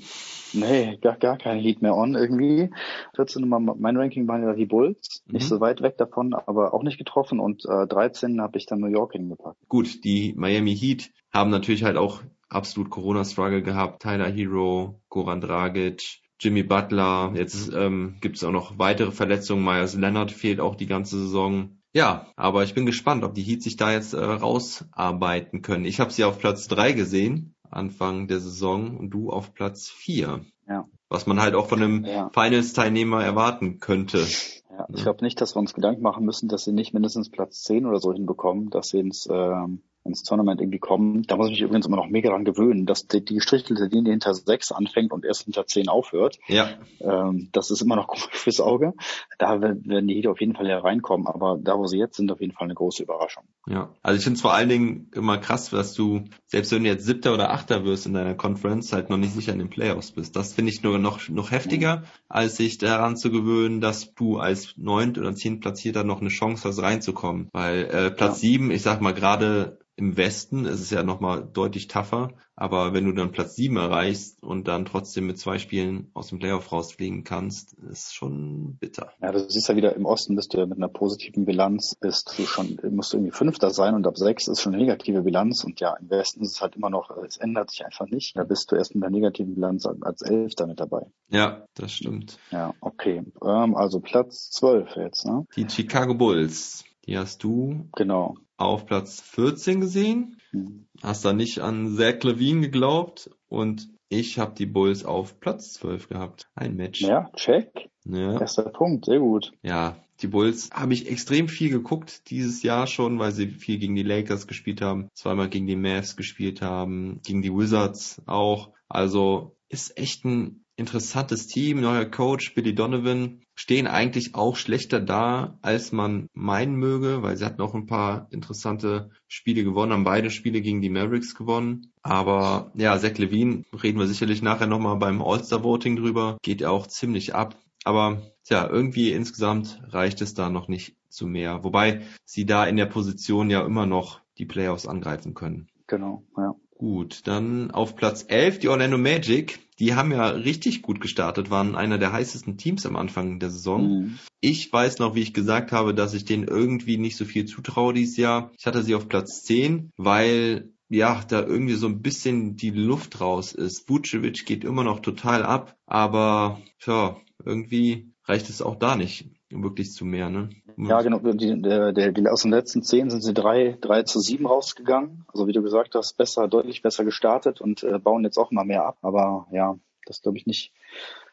Nee, gar, gar kein Heat mehr on irgendwie. 14 Nummer, mein Ranking waren ja die Bulls. Mhm. Nicht so weit weg davon, aber auch nicht getroffen. Und äh, 13 habe ich dann New York hingepackt. Gut, die Miami Heat haben natürlich halt auch absolut Corona-Struggle gehabt. Tyler Hero, Goran Dragic, Jimmy Butler. Jetzt ähm, gibt es auch noch weitere Verletzungen. Myers Leonard fehlt auch die ganze Saison. Ja, aber ich bin gespannt, ob die Heat sich da jetzt äh, rausarbeiten können. Ich habe sie auf Platz drei gesehen, Anfang der Saison, und du auf Platz vier. Ja. Was man halt auch von einem ja. Finals-Teilnehmer erwarten könnte. Ja, ich glaube nicht, dass wir uns Gedanken machen müssen, dass sie nicht mindestens Platz zehn oder so hinbekommen, dass sie ins ähm, ins Tournament irgendwie kommen. Da muss ich mich übrigens immer noch mega dran gewöhnen, dass die, die gestrichelte Linie hinter sechs anfängt und erst hinter zehn aufhört. Ja. Ähm, das ist immer noch gut fürs Auge. Da werden die Heat auf jeden Fall hereinkommen, aber da, wo sie jetzt sind, auf jeden Fall eine große Überraschung. Ja, also ich finde es vor allen Dingen immer krass, dass du, selbst wenn du jetzt Siebter oder Achter wirst in deiner Conference, halt noch nicht sicher in den Playoffs bist. Das finde ich nur noch, noch heftiger, als sich daran zu gewöhnen, dass du als Neunt oder Zehnt Platzierter noch eine Chance hast, reinzukommen. Weil äh, Platz ja. sieben, ich sag mal gerade im Westen ist es ja nochmal deutlich tougher Aber wenn du dann Platz sieben erreichst und dann trotzdem mit zwei Spielen aus dem Playoff rausfliegen kannst, ist schon bitter. Ja, du siehst ja wieder, im Osten bist du ja mit einer positiven Bilanz, bist du schon, musst du irgendwie Fünfter sein und ab sechs ist schon eine negative Bilanz und ja, im Westen ist es halt immer noch, es ändert sich einfach nicht. Da bist du erst mit einer negativen Bilanz als Elfter mit dabei. Ja, das stimmt. Ja, okay. Ähm, also Platz zwölf jetzt, ne? Die Chicago Bulls, die hast du Genau. Auf Platz 14 gesehen. Hm. Hast da nicht an Zach Levine geglaubt und ich habe die Bulls auf Platz 12 gehabt. Ein Match. Ja, check. Ja. Erster Punkt, sehr gut. Ja, die Bulls habe ich extrem viel geguckt dieses Jahr schon, weil sie viel gegen die Lakers gespielt haben, zweimal gegen die Mavs gespielt haben, gegen die Wizards auch. Also ist echt ein interessantes Team, neuer Coach, Billy Donovan, stehen eigentlich auch schlechter da, als man meinen möge, weil sie hatten auch ein paar interessante Spiele gewonnen, haben beide Spiele gegen die Mavericks gewonnen. Aber ja, Zach Levine, reden wir sicherlich nachher nochmal beim All-Star-Voting drüber, geht ja auch ziemlich ab. Aber tja, irgendwie insgesamt reicht es da noch nicht zu mehr. Wobei sie da in der Position ja immer noch die Playoffs angreifen können. Genau, ja. Gut, dann auf Platz 11 die Orlando Magic. Die haben ja richtig gut gestartet, waren einer der heißesten Teams am Anfang der Saison. Mhm. Ich weiß noch, wie ich gesagt habe, dass ich denen irgendwie nicht so viel zutraue dieses Jahr. Ich hatte sie auf Platz 10, weil ja, da irgendwie so ein bisschen die Luft raus ist. Vucevic geht immer noch total ab, aber tja, irgendwie reicht es auch da nicht wirklich zu mehr, ne? Ja, genau. Die, der, der, aus den letzten zehn sind sie drei, drei zu sieben rausgegangen. Also wie du gesagt hast, besser, deutlich besser gestartet und äh, bauen jetzt auch immer mehr ab. Aber ja, das glaube ich nicht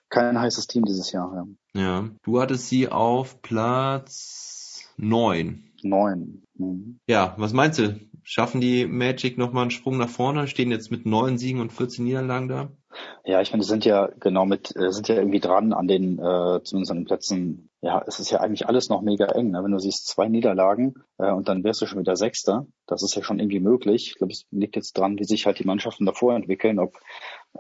kein heißes Team dieses Jahr. Ja. Ja. Du hattest sie auf Platz neun. Neun. Mhm. Ja, was meinst du? Schaffen die Magic nochmal einen Sprung nach vorne? Stehen jetzt mit neun Siegen und 14 Niederlagen da? Ja, ich meine, die sind ja genau mit, äh, sind ja irgendwie dran an den, äh, zumindest an den Plätzen. Ja, es ist ja eigentlich alles noch mega eng. Ne? Wenn du siehst, zwei Niederlagen äh, und dann wärst du schon wieder Sechster. Das ist ja schon irgendwie möglich. Ich glaube, es liegt jetzt dran, wie sich halt die Mannschaften davor entwickeln, ob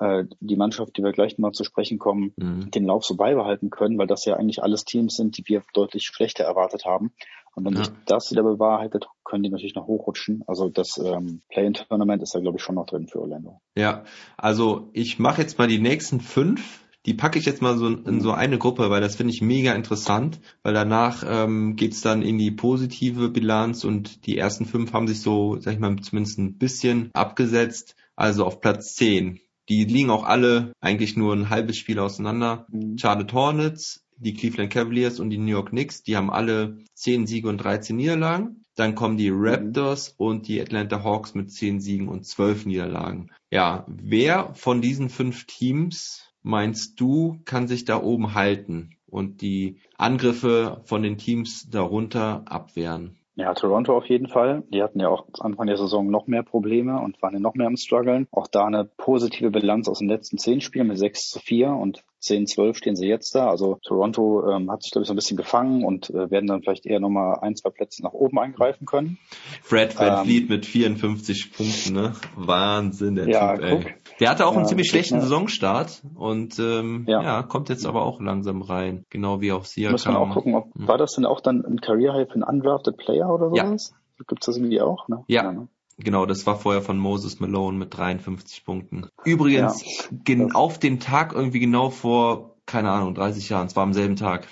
äh, die Mannschaft, die wir gleich mal zu sprechen kommen, Mhm. den Lauf so beibehalten können, weil das ja eigentlich alles Teams sind, die wir deutlich schlechter erwartet haben. Und wenn Ja. sich das wieder bewahrheitet, können die natürlich noch hochrutschen. Also das ähm, Play-in-Tournament ist da, glaube ich, schon noch drin für Orlando. Ja, also ich mache jetzt mal die nächsten fünf. Die packe ich jetzt mal so in so eine Gruppe, weil das finde ich mega interessant, weil danach ähm, geht's dann in die positive Bilanz und die ersten fünf haben sich so, sag ich mal, zumindest ein bisschen abgesetzt. Also auf Platz 10. Die liegen auch alle eigentlich nur ein halbes Spiel auseinander. Mhm. Charlotte Hornets, die Cleveland Cavaliers und die New York Knicks, die haben alle 10 Siege und 13 Niederlagen. Dann kommen die Raptors und die Atlanta Hawks mit 10 Siegen und 12 Niederlagen. Ja, wer von diesen fünf Teams meinst du, kann sich da oben halten und die Angriffe von den Teams darunter abwehren? Ja, Toronto auf jeden Fall. Die hatten ja auch Anfang der Saison noch mehr Probleme und waren ja noch mehr am struggeln. Auch da eine positive Bilanz aus den letzten zehn Spielen mit 6 zu 4 und 10, 12 stehen sie jetzt da. Also Toronto ähm, hat sich, glaube ich, so ein bisschen gefangen und äh, werden dann vielleicht eher nochmal ein, zwei Plätze nach oben eingreifen können. Fred Van Ähm, Fleet mit 54 Punkten, ne? Wahnsinn, der Ja, Typ, guck. ey. Der hatte auch einen Ja, ziemlich schlechten eine- Saisonstart und ähm, ja. Ja. kommt jetzt aber auch langsam rein. Genau wie auch Siakam. Muss man auch gucken, ob, Hm. war das denn auch dann ein Career High für einen undrafted Player oder Ja. sowas? Gibt's das irgendwie auch, ne? Ja. ne? Genau, das war vorher von Moses Malone mit 53 Punkten. Übrigens, Ja. auf den Tag irgendwie genau vor, keine Ahnung, 30 Jahren. Es war am selben Tag.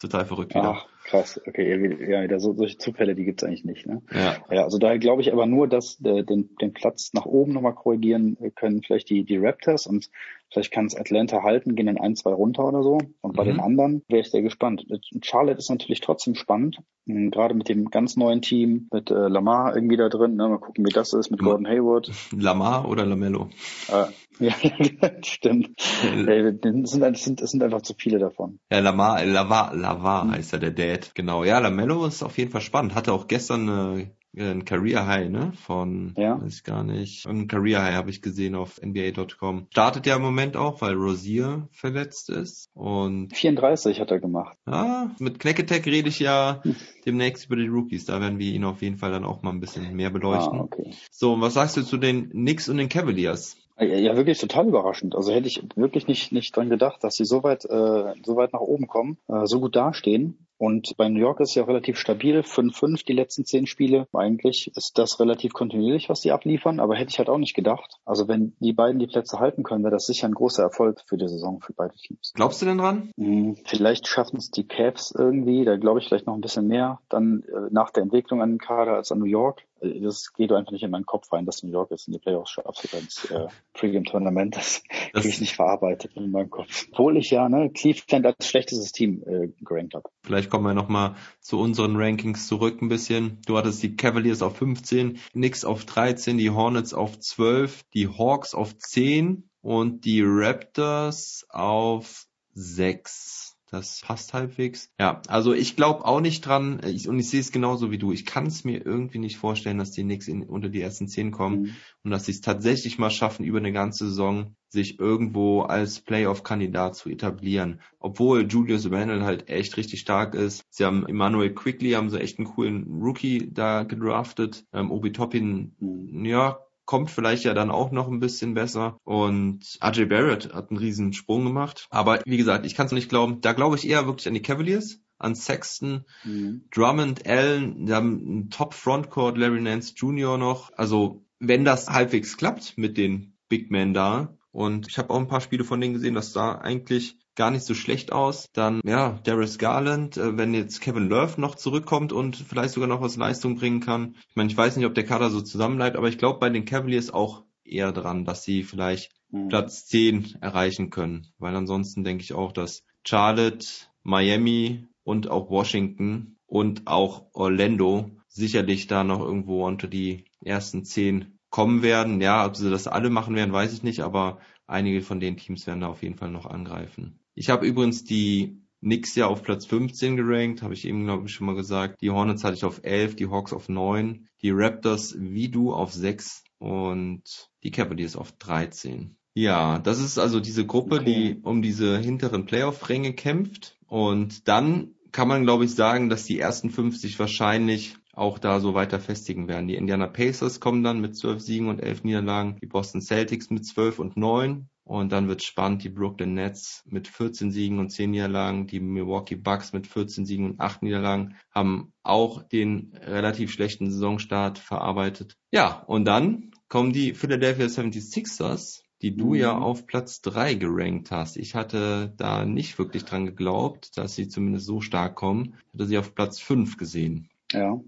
Total verrückt wieder. Ach, krass. Okay, ja, wieder- ja, wieder so, solche Zufälle, die gibt's eigentlich nicht, ne? Ja. Ja, also daher glaube ich aber nur, dass äh, den, den Platz nach oben nochmal korrigieren äh, können vielleicht die, die Raptors und vielleicht kann es Atlanta halten, gehen dann ein, zwei runter oder so. Und bei Mhm. den anderen wäre ich sehr gespannt. Charlotte ist natürlich trotzdem spannend, mh, gerade mit dem ganz neuen Team, mit äh, Lamar irgendwie da drin. Ne? Mal gucken, wie das ist mit Mhm. Gordon Hayward. Lamar oder Lamello? Äh, ja, stimmt. Äh, Es sind, es sind, es sind einfach zu viele davon. Ja, Lamar, äh, Lavar, Lavar heißt ja der Dad. Genau. Ja, Lamello ist auf jeden Fall spannend. Hatte auch gestern eine, ein Career High, ne? Von, Ja. weiß ich gar nicht. Ein Career High habe ich gesehen auf NBA.com. Startet ja im Moment auch, weil Rosier verletzt ist. Und 34 hat er gemacht. ja, mit Knecketech rede ich ja demnächst über die Rookies. Da werden wir ihn auf jeden Fall dann auch mal ein bisschen mehr beleuchten. Ah, okay. So, und was sagst du zu den Knicks und den Cavaliers? Ja, ja, wirklich total überraschend. Also hätte ich wirklich nicht, nicht dran gedacht, dass sie so weit, äh, so weit nach oben kommen, äh, so gut dastehen. Und bei New York ist ja relativ stabil, 5-5 die letzten zehn Spiele. Eigentlich ist das relativ kontinuierlich, was die abliefern, aber hätte ich halt auch nicht gedacht. Also wenn die beiden die Plätze halten können, wäre das sicher ein großer Erfolg für die Saison für beide Teams. Glaubst du denn dran? Hm, vielleicht schaffen es die Cavs irgendwie, da glaube ich vielleicht noch ein bisschen mehr dann äh, nach der Entwicklung an den Kader als an New York das geht einfach nicht in meinen Kopf rein, dass New York jetzt in die Playoffs schafft oder ins äh, Pre-Game-Tournament. Das, das kriege ich nicht verarbeitet in meinem Kopf. Obwohl ich ja ne, Cleveland als schlechtestes Team äh, gerankt habe. Vielleicht kommen wir nochmal zu unseren Rankings zurück ein bisschen. Du hattest die Cavaliers auf 15, Knicks auf 13, die Hornets auf 12, die Hawks auf 10 und die Raptors auf 6. Das passt halbwegs. Ja, also ich glaube auch nicht dran, ich, und ich sehe es genauso wie du. Ich kann es mir irgendwie nicht vorstellen, dass die Knicks in, unter die ersten zehn kommen mhm. und dass sie es tatsächlich mal schaffen, über eine ganze Saison sich irgendwo als Playoff-Kandidat zu etablieren. Obwohl Julius Randle halt echt richtig stark ist. Sie haben Emmanuel Quickly, haben sie echt einen coolen Rookie da gedraftet. Ähm, Obi Toppin, mhm. ja, kommt vielleicht ja dann auch noch ein bisschen besser. Und RJ Barrett hat einen riesen Sprung gemacht. Aber wie gesagt, ich kann es nicht glauben. Da glaube ich eher wirklich an die Cavaliers an Sexton, mhm. Drummond, Allen, die haben einen Top Frontcourt, Larry Nance Jr. noch. Also wenn das halbwegs klappt mit den Big Men da, und ich habe auch ein paar Spiele von denen gesehen, das sah eigentlich gar nicht so schlecht aus. Dann, ja, Darius Garland, äh, wenn jetzt Kevin Love noch zurückkommt und vielleicht sogar noch was Leistung bringen kann. Ich meine, ich weiß nicht, ob der Kader so zusammenbleibt, aber ich glaube bei den Cavaliers auch eher dran, dass sie vielleicht mhm. Platz 10 erreichen können. Weil ansonsten denke ich auch, dass Charlotte, Miami und auch Washington und auch Orlando sicherlich da noch irgendwo unter die ersten 10 kommen werden. Ja, ob sie das alle machen werden, weiß ich nicht, aber einige von den Teams werden da auf jeden Fall noch angreifen. Ich habe übrigens die Knicks ja auf Platz 15 gerankt, habe ich eben, glaube ich, schon mal gesagt. Die Hornets hatte ich auf 11, die Hawks auf 9, die Raptors wie du auf 6 und die Cavaliers auf 13. Ja, das ist also diese Gruppe, okay. die um diese hinteren Playoff-Ränge kämpft. Und dann kann man, glaube ich, sagen, dass die ersten 50 wahrscheinlich auch da so weiter festigen werden. Die Indiana Pacers kommen dann mit 12 Siegen und 11 Niederlagen, die Boston Celtics mit 12 und 9 und dann wird spannend die Brooklyn Nets mit 14 Siegen und 10 Niederlagen, die Milwaukee Bucks mit 14 Siegen und 8 Niederlagen haben auch den relativ schlechten Saisonstart verarbeitet. Ja, und dann kommen die Philadelphia 76ers, die du mhm. ja auf Platz 3 gerankt hast. Ich hatte da nicht wirklich dran geglaubt, dass sie zumindest so stark kommen. Ich hatte sie auf Platz 5 gesehen. Ja.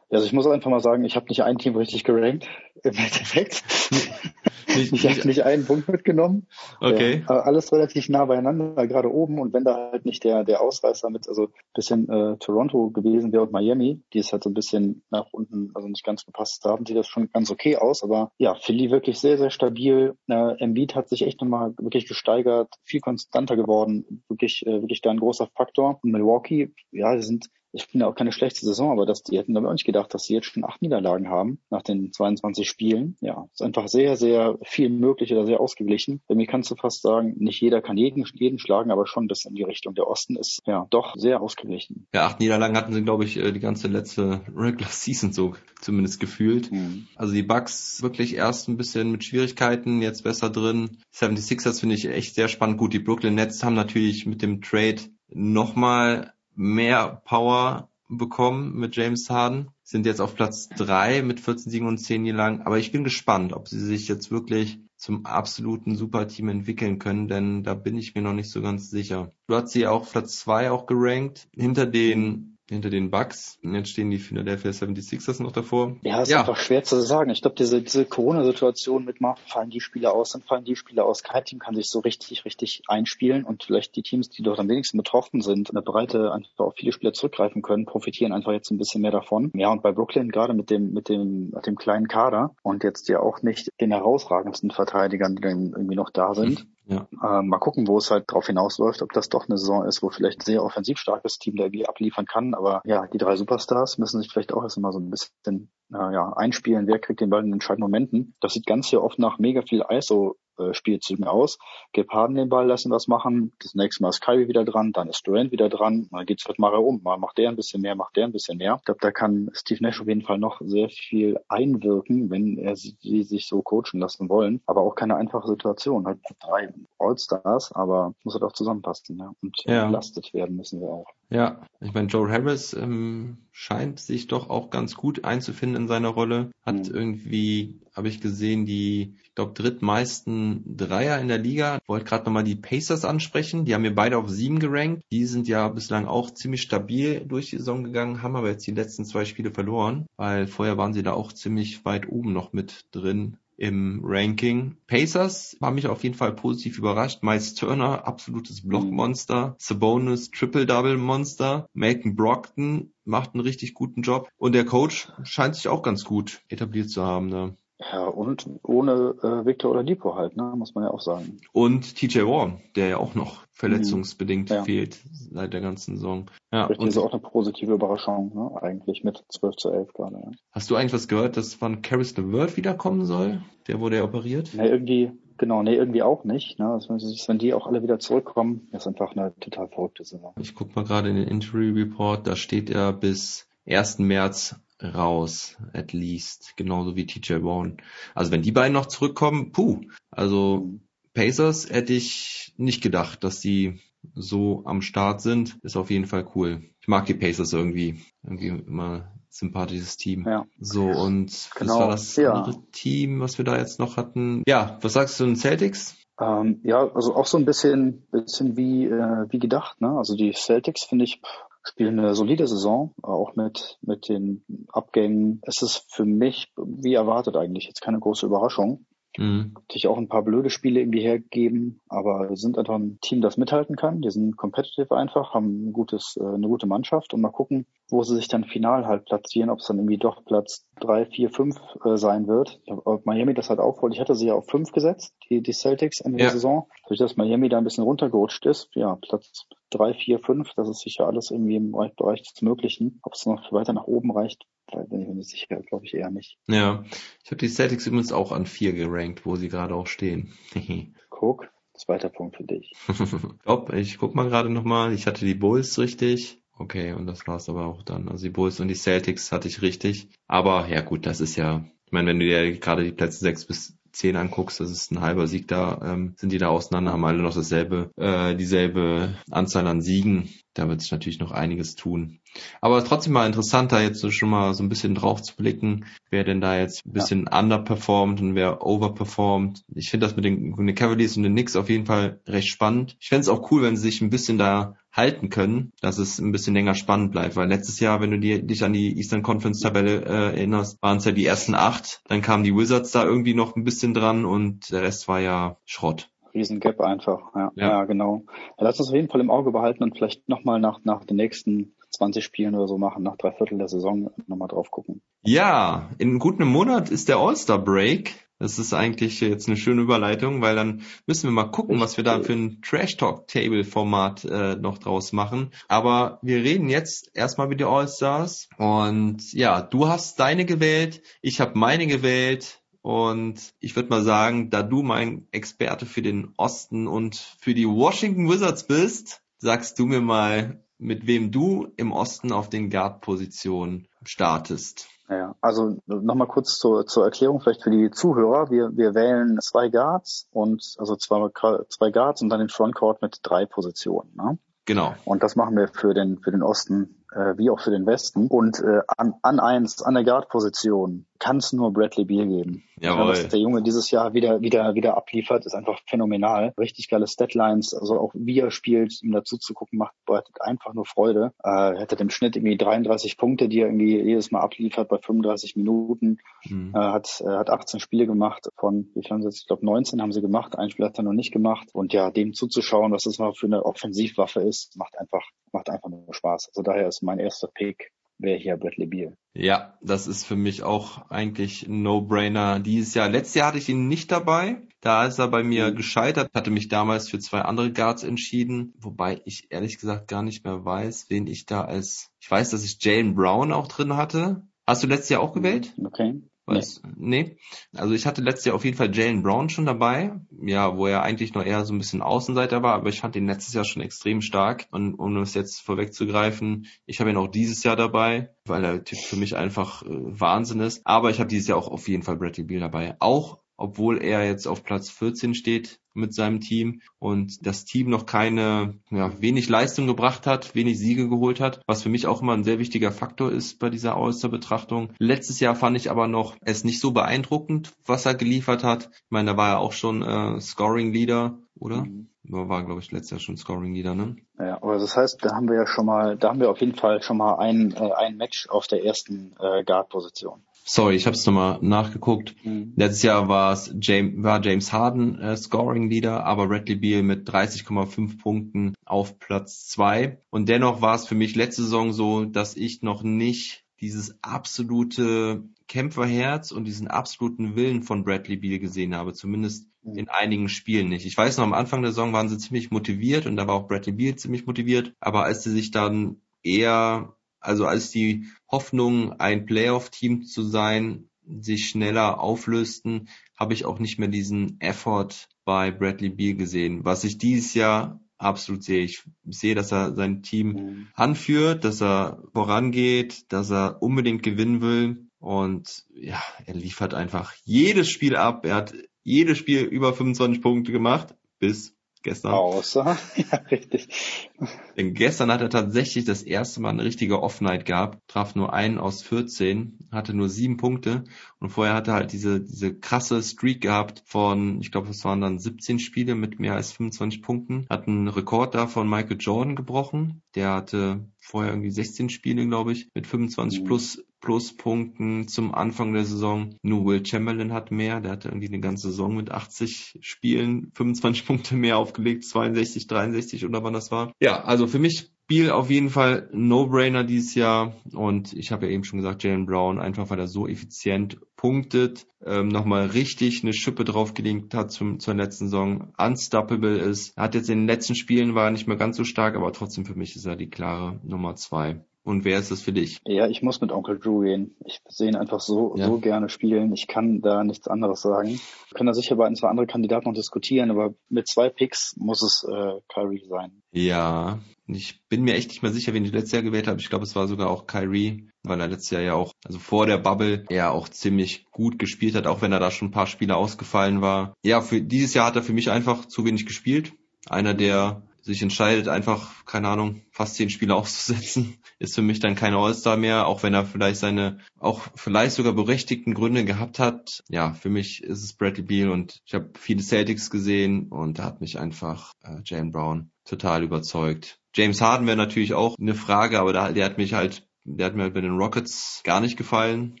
Also ich muss einfach mal sagen, ich habe nicht ein Team richtig gerankt im Endeffekt. nicht, ich habe nicht einen Punkt mitgenommen. Okay. Ja, alles relativ nah beieinander, gerade oben. Und wenn da halt nicht der, der Ausreißer mit, also bisschen äh, Toronto gewesen wäre und Miami, die ist halt so ein bisschen nach unten, also nicht ganz gepasst haben, sieht das schon ganz okay aus. Aber ja, Philly wirklich sehr, sehr stabil. Äh, Embiid hat sich echt nochmal wirklich gesteigert, viel konstanter geworden, wirklich, äh, wirklich da ein großer Faktor. Und Milwaukee, ja, die sind ich finde auch keine schlechte Saison, aber das, die hätten aber auch nicht gedacht, dass sie jetzt schon acht Niederlagen haben nach den 22 Spielen. Ja, ist einfach sehr, sehr viel möglich oder sehr ausgeglichen. Bei mir kannst du fast sagen, nicht jeder kann jeden, jeden schlagen, aber schon das in die Richtung der Osten ist ja doch sehr ausgeglichen. Ja, acht Niederlagen hatten sie, glaube ich, äh, die ganze letzte Regular Season so zumindest gefühlt. Mhm. Also die Bucks wirklich erst ein bisschen mit Schwierigkeiten, jetzt besser drin. 76ers finde ich echt sehr spannend. Gut, die Brooklyn Nets haben natürlich mit dem Trade nochmal mehr Power bekommen mit James Harden. Sind jetzt auf Platz drei mit 14 Siegen und 10 Niederlagen. Aber ich bin gespannt, ob sie sich jetzt wirklich zum absoluten Superteam entwickeln können, denn da bin ich mir noch nicht so ganz sicher. Du hast sie auch Platz zwei auch gerankt, hinter den hinter den Bucks. Und jetzt stehen die Philadelphia 76ers noch davor. Ja, ist ja. einfach schwer zu sagen. Ich glaube, diese, diese Corona-Situation mit mal fallen die Spieler aus, dann fallen die Spieler aus. Kein Team kann sich so richtig, richtig einspielen und vielleicht die Teams, die dort am wenigsten betroffen sind, in der Breite einfach auf viele Spieler zurückgreifen können, profitieren einfach jetzt ein bisschen mehr davon. Ja, und bei Brooklyn gerade mit dem, mit dem, mit dem kleinen Kader und jetzt ja auch nicht den herausragendsten Verteidigern, die dann irgendwie noch da sind. Ja. Ähm, mal gucken, wo es halt drauf hinausläuft, ob das doch eine Saison ist, wo vielleicht ein sehr offensiv starkes Team da irgendwie abliefern kann. Aber ja, die drei Superstars müssen sich vielleicht auch erst mal so ein bisschen äh, ja, einspielen, wer kriegt den Ball in den entscheidenden Momenten. Das sieht ganz hier oft nach mega viel ISO äh, Spielzügen aus. Gib Harden den Ball, lassen was machen. Das nächste Mal ist Kyrie wieder dran, dann ist Durant wieder dran. Dann geht's halt mal herum. Mal macht der ein bisschen mehr, macht der ein bisschen mehr. Ich glaube, da kann Steve Nash auf jeden Fall noch sehr viel einwirken, wenn er sie, sie sich so coachen lassen wollen. Aber auch keine einfache Situation. Halt drei All-Stars, aber muss halt auch zusammenpassen. Ja? Und ja. belastet werden müssen wir auch. Ja, ich meine, Joe Harris ähm, scheint sich doch auch ganz gut einzufinden in seiner Rolle. Hat mhm. irgendwie, habe ich gesehen, die, ich glaube, drittmeisten Dreier in der Liga. Wollte gerade nochmal die Pacers ansprechen. Die haben wir beide auf sieben gerankt. Die sind ja bislang auch ziemlich stabil durch die Saison gegangen, haben aber jetzt die letzten zwei Spiele verloren, weil vorher waren sie da auch ziemlich weit oben noch mit drin im Ranking. Pacers haben mich auf jeden Fall positiv überrascht. Miles Turner, absolutes Blockmonster. Sabonis, Triple-Double-Monster. Malcolm Brockton macht einen richtig guten Job. Und der Coach scheint sich auch ganz gut etabliert zu haben. Ne? Ja, und ohne äh, Victor Oladipo halt, ne, muss man ja auch sagen. Und TJ Warren, der ja auch noch verletzungsbedingt mhm. ja. fehlt seit der ganzen Saison. Ja, Richtig, und ist auch eine positive Überraschung, ne, eigentlich mit 12 zu 11 gerade. Ja. Hast du eigentlich was gehört, dass von Caris LeVert wiederkommen soll? Der wurde ja operiert? Ne, irgendwie, genau, nee, irgendwie auch nicht. Ne? Also, wenn die auch alle wieder zurückkommen, ist einfach eine total verrückte Saison. Ich guck mal gerade in den Injury Report, da steht er bis 1. März raus, at least, genauso wie TJ Warren. Also wenn die beiden noch zurückkommen, puh, also Pacers hätte ich nicht gedacht, dass die so am Start sind. Ist auf jeden Fall cool. Ich mag die Pacers irgendwie. Irgendwie immer sympathisches Team. Ja. So, und genau. was war das ja. andere Team, was wir da jetzt noch hatten? Ja, was sagst du zu den Celtics? Ähm, ja, also auch so ein bisschen, bisschen wie, äh, wie gedacht. Ne? Also die Celtics finde ich spielen eine solide Saison, auch mit, mit den Abgängen. Es ist für mich, wie erwartet eigentlich, jetzt keine große Überraschung. Mhm. Natürlich auch ein paar blöde Spiele irgendwie hergeben, aber wir sind einfach ein Team, das mithalten kann. Die sind competitive einfach, haben ein gutes, äh, eine gute Mannschaft und mal gucken, wo sie sich dann final halt platzieren, ob es dann irgendwie doch Platz drei, vier, fünf äh, sein wird. Ob Miami das halt aufholt. Ich hatte sie ja auf fünf gesetzt, die, die Celtics Ende ja. der Saison. Durch das Miami da ein bisschen runtergerutscht ist, ja, Platz drei, vier, fünf, das ist sicher alles irgendwie im Bereich des Möglichen. Ob es noch weiter nach oben reicht, bin ich mir nicht sicher, glaube ich eher nicht. Ja, ich habe die Celtics übrigens auch an vier gerankt, wo sie gerade auch stehen. Guck, zweiter Punkt für dich. Top, ich guck mal gerade nochmal. Ich hatte die Bulls richtig. Okay, und das war's aber auch dann. Also die Bulls und die Celtics hatte ich richtig. Aber ja gut, das ist ja, ich meine, wenn du dir gerade die Plätze sechs bis 10 anguckst, das ist ein halber Sieg da, ähm, sind die da auseinander, haben alle noch dasselbe, äh, dieselbe Anzahl an Siegen. Da wird sich natürlich noch einiges tun. Aber trotzdem mal interessant, da jetzt schon mal so ein bisschen drauf zu blicken, wer denn da jetzt ein bisschen ja. underperformt und wer overperformt. Ich finde das mit den, mit den Cavaliers und den Knicks auf jeden Fall recht spannend. Ich fände es auch cool, wenn sie sich ein bisschen da halten können, dass es ein bisschen länger spannend bleibt. Weil letztes Jahr, wenn du dir, dich an die Eastern Conference Tabelle äh, erinnerst, waren es ja die ersten acht. Dann kamen die Wizards da irgendwie noch ein bisschen dran und der Rest war ja Schrott. Riesengap einfach, ja, ja. ja genau. Ja, lass uns auf jeden Fall im Auge behalten und vielleicht nochmal nach, nach den nächsten 20 Spielen oder so machen, nach drei Viertel der Saison nochmal drauf gucken. Ja, in gutem Monat ist der All-Star Break. Das ist eigentlich jetzt eine schöne Überleitung, weil dann müssen wir mal gucken, was wir da für ein Trash Talk Table Format äh, noch draus machen. Aber wir reden jetzt erstmal mit den All-Stars und ja, du hast deine gewählt, ich habe meine gewählt. Und ich würde mal sagen, da du mein Experte für den Osten und für die Washington Wizards bist, sagst du mir mal, mit wem du im Osten auf den Guard-Positionen startest. Ja, also nochmal kurz zur, zur Erklärung vielleicht für die Zuhörer. Wir, wir wählen zwei Guards und also zwei, zwei Guards und dann den Frontcourt mit drei Positionen. Ne? Genau. Und das machen wir für den, für den Osten äh, wie auch für den Westen. Und äh, an, an eins, an der Guard-Position kann es nur Bradley Beal geben. Jawohl. Was der Junge dieses Jahr wieder, wieder, wieder abliefert, ist einfach phänomenal. Richtig geile Statlines, also auch wie er spielt, ihm dazu zu gucken, macht, bereitet einfach nur Freude. Äh, er hatte im Schnitt irgendwie 33 Punkte, die er irgendwie jedes Mal abliefert bei 35 Minuten. Mhm. Äh, hat, äh, hat 18 Spiele gemacht von, wie viel haben sie jetzt? Ich glaube 19 haben sie gemacht, ein Spiel hat er noch nicht gemacht. Und ja, dem zuzuschauen, was das mal für eine Offensivwaffe ist, macht einfach, macht einfach nur Spaß. Also daher ist mein erster Pick wäre hier Bradley Beal. Ja, das ist für mich auch eigentlich ein No-Brainer dieses Jahr. Letztes Jahr hatte ich ihn nicht dabei. Da ist er bei mir mhm. gescheitert, hatte mich damals für zwei andere Guards entschieden, wobei ich ehrlich gesagt gar nicht mehr weiß, wen ich da als, ich weiß, dass ich Jalen Brown auch drin hatte. Hast du letztes Jahr auch gewählt? Okay. Was? Nee. nee. Also ich hatte letztes Jahr auf jeden Fall Jalen Brown schon dabei. Ja, wo er eigentlich noch eher so ein bisschen Außenseiter war, aber ich fand ihn letztes Jahr schon extrem stark. Und um das jetzt vorwegzugreifen, ich habe ihn auch dieses Jahr dabei, weil er für mich einfach äh, Wahnsinn ist. Aber ich habe dieses Jahr auch auf jeden Fall Bradley Beal dabei. Auch obwohl er jetzt auf Platz 14 steht mit seinem Team und das Team noch keine, ja, wenig Leistung gebracht hat, wenig Siege geholt hat, was für mich auch immer ein sehr wichtiger Faktor ist bei dieser All-Star-Betrachtung. Letztes Jahr fand ich aber noch es nicht so beeindruckend, was er geliefert hat. Ich meine, da war er auch schon äh, Scoring-Leader, oder? Mhm. War, glaube ich, letztes Jahr schon Scoring-Leader, ne? Ja, aber das heißt, da haben wir ja schon mal, da haben wir auf jeden Fall schon mal ein, äh, ein Match auf der ersten äh, Guard-Position. Sorry, ich habe es nochmal nachgeguckt. Mhm. Letztes Jahr war es James, war James Harden äh, Scoring Leader, aber Bradley Beal mit 30,5 Punkten auf Platz zwei. Und dennoch war es für mich letzte Saison so, dass ich noch nicht dieses absolute Kämpferherz und diesen absoluten Willen von Bradley Beal gesehen habe, zumindest mhm. in einigen Spielen nicht. Ich weiß noch, am Anfang der Saison waren sie ziemlich motiviert und da war auch Bradley Beal ziemlich motiviert, aber als sie sich dann eher also als die Hoffnung, ein Playoff-Team zu sein, sich schneller auflösten, habe ich auch nicht mehr diesen Effort bei Bradley Beal gesehen. Was ich dieses Jahr absolut sehe. Ich sehe, dass er sein Team mhm. anführt, dass er vorangeht, dass er unbedingt gewinnen will. Und ja, er liefert einfach jedes Spiel ab. Er hat jedes Spiel über 25 Punkte gemacht, bis gestern. Außer, ja, richtig. Denn gestern hat er tatsächlich das erste Mal eine richtige Off-Night gehabt, traf nur einen aus 14, hatte nur sieben Punkte und vorher hatte er halt diese, diese krasse Streak gehabt von, ich glaube, es waren dann 17 Spiele mit mehr als 25 Punkten, hat einen Rekord da von Michael Jordan gebrochen, der hatte vorher irgendwie 16 Spiele, glaube ich, mit 25 mhm. plus Pluspunkten zum Anfang der Saison. Nur Will Chamberlain hat mehr. Der hatte irgendwie eine ganze Saison mit 80 Spielen 25 Punkte mehr aufgelegt, 62, 63 oder wann das war. Ja, also für mich Spiel auf jeden Fall No-Brainer dieses Jahr. Und ich habe ja eben schon gesagt, Jalen Brown, einfach weil er so effizient punktet, ähm, nochmal richtig eine Schippe draufgelegt hat zum, zur letzten Saison, unstoppable ist. Er hat jetzt in den letzten Spielen war er nicht mehr ganz so stark, aber trotzdem für mich ist er die klare Nummer zwei. Und wer ist das für dich? Ja, ich muss mit Onkel Drew gehen. Ich sehe ihn einfach so, ja. so gerne spielen. Ich kann da nichts anderes sagen. Wir können da sicher bei ein, zwei andere Kandidaten noch diskutieren, aber mit zwei Picks muss es äh, Kyrie sein. Ja, ich bin mir echt nicht mehr sicher, wen ich letztes Jahr gewählt habe. Ich glaube, es war sogar auch Kyrie, weil er letztes Jahr ja auch, also vor der Bubble, er auch ziemlich gut gespielt hat, auch wenn er da schon ein paar Spiele ausgefallen war. Ja, für dieses Jahr hat er für mich einfach zu wenig gespielt. Einer der sich entscheidet, einfach, keine Ahnung, fast zehn Spiele auszusetzen, ist für mich dann kein All-Star mehr, auch wenn er vielleicht seine, auch vielleicht sogar berechtigten Gründe gehabt hat. Ja, für mich ist es Bradley Beal und ich habe viele Celtics gesehen und da hat mich einfach äh, Jane Brown total überzeugt. James Harden wäre natürlich auch eine Frage, aber da, der hat mich halt der hat mir bei den Rockets gar nicht gefallen.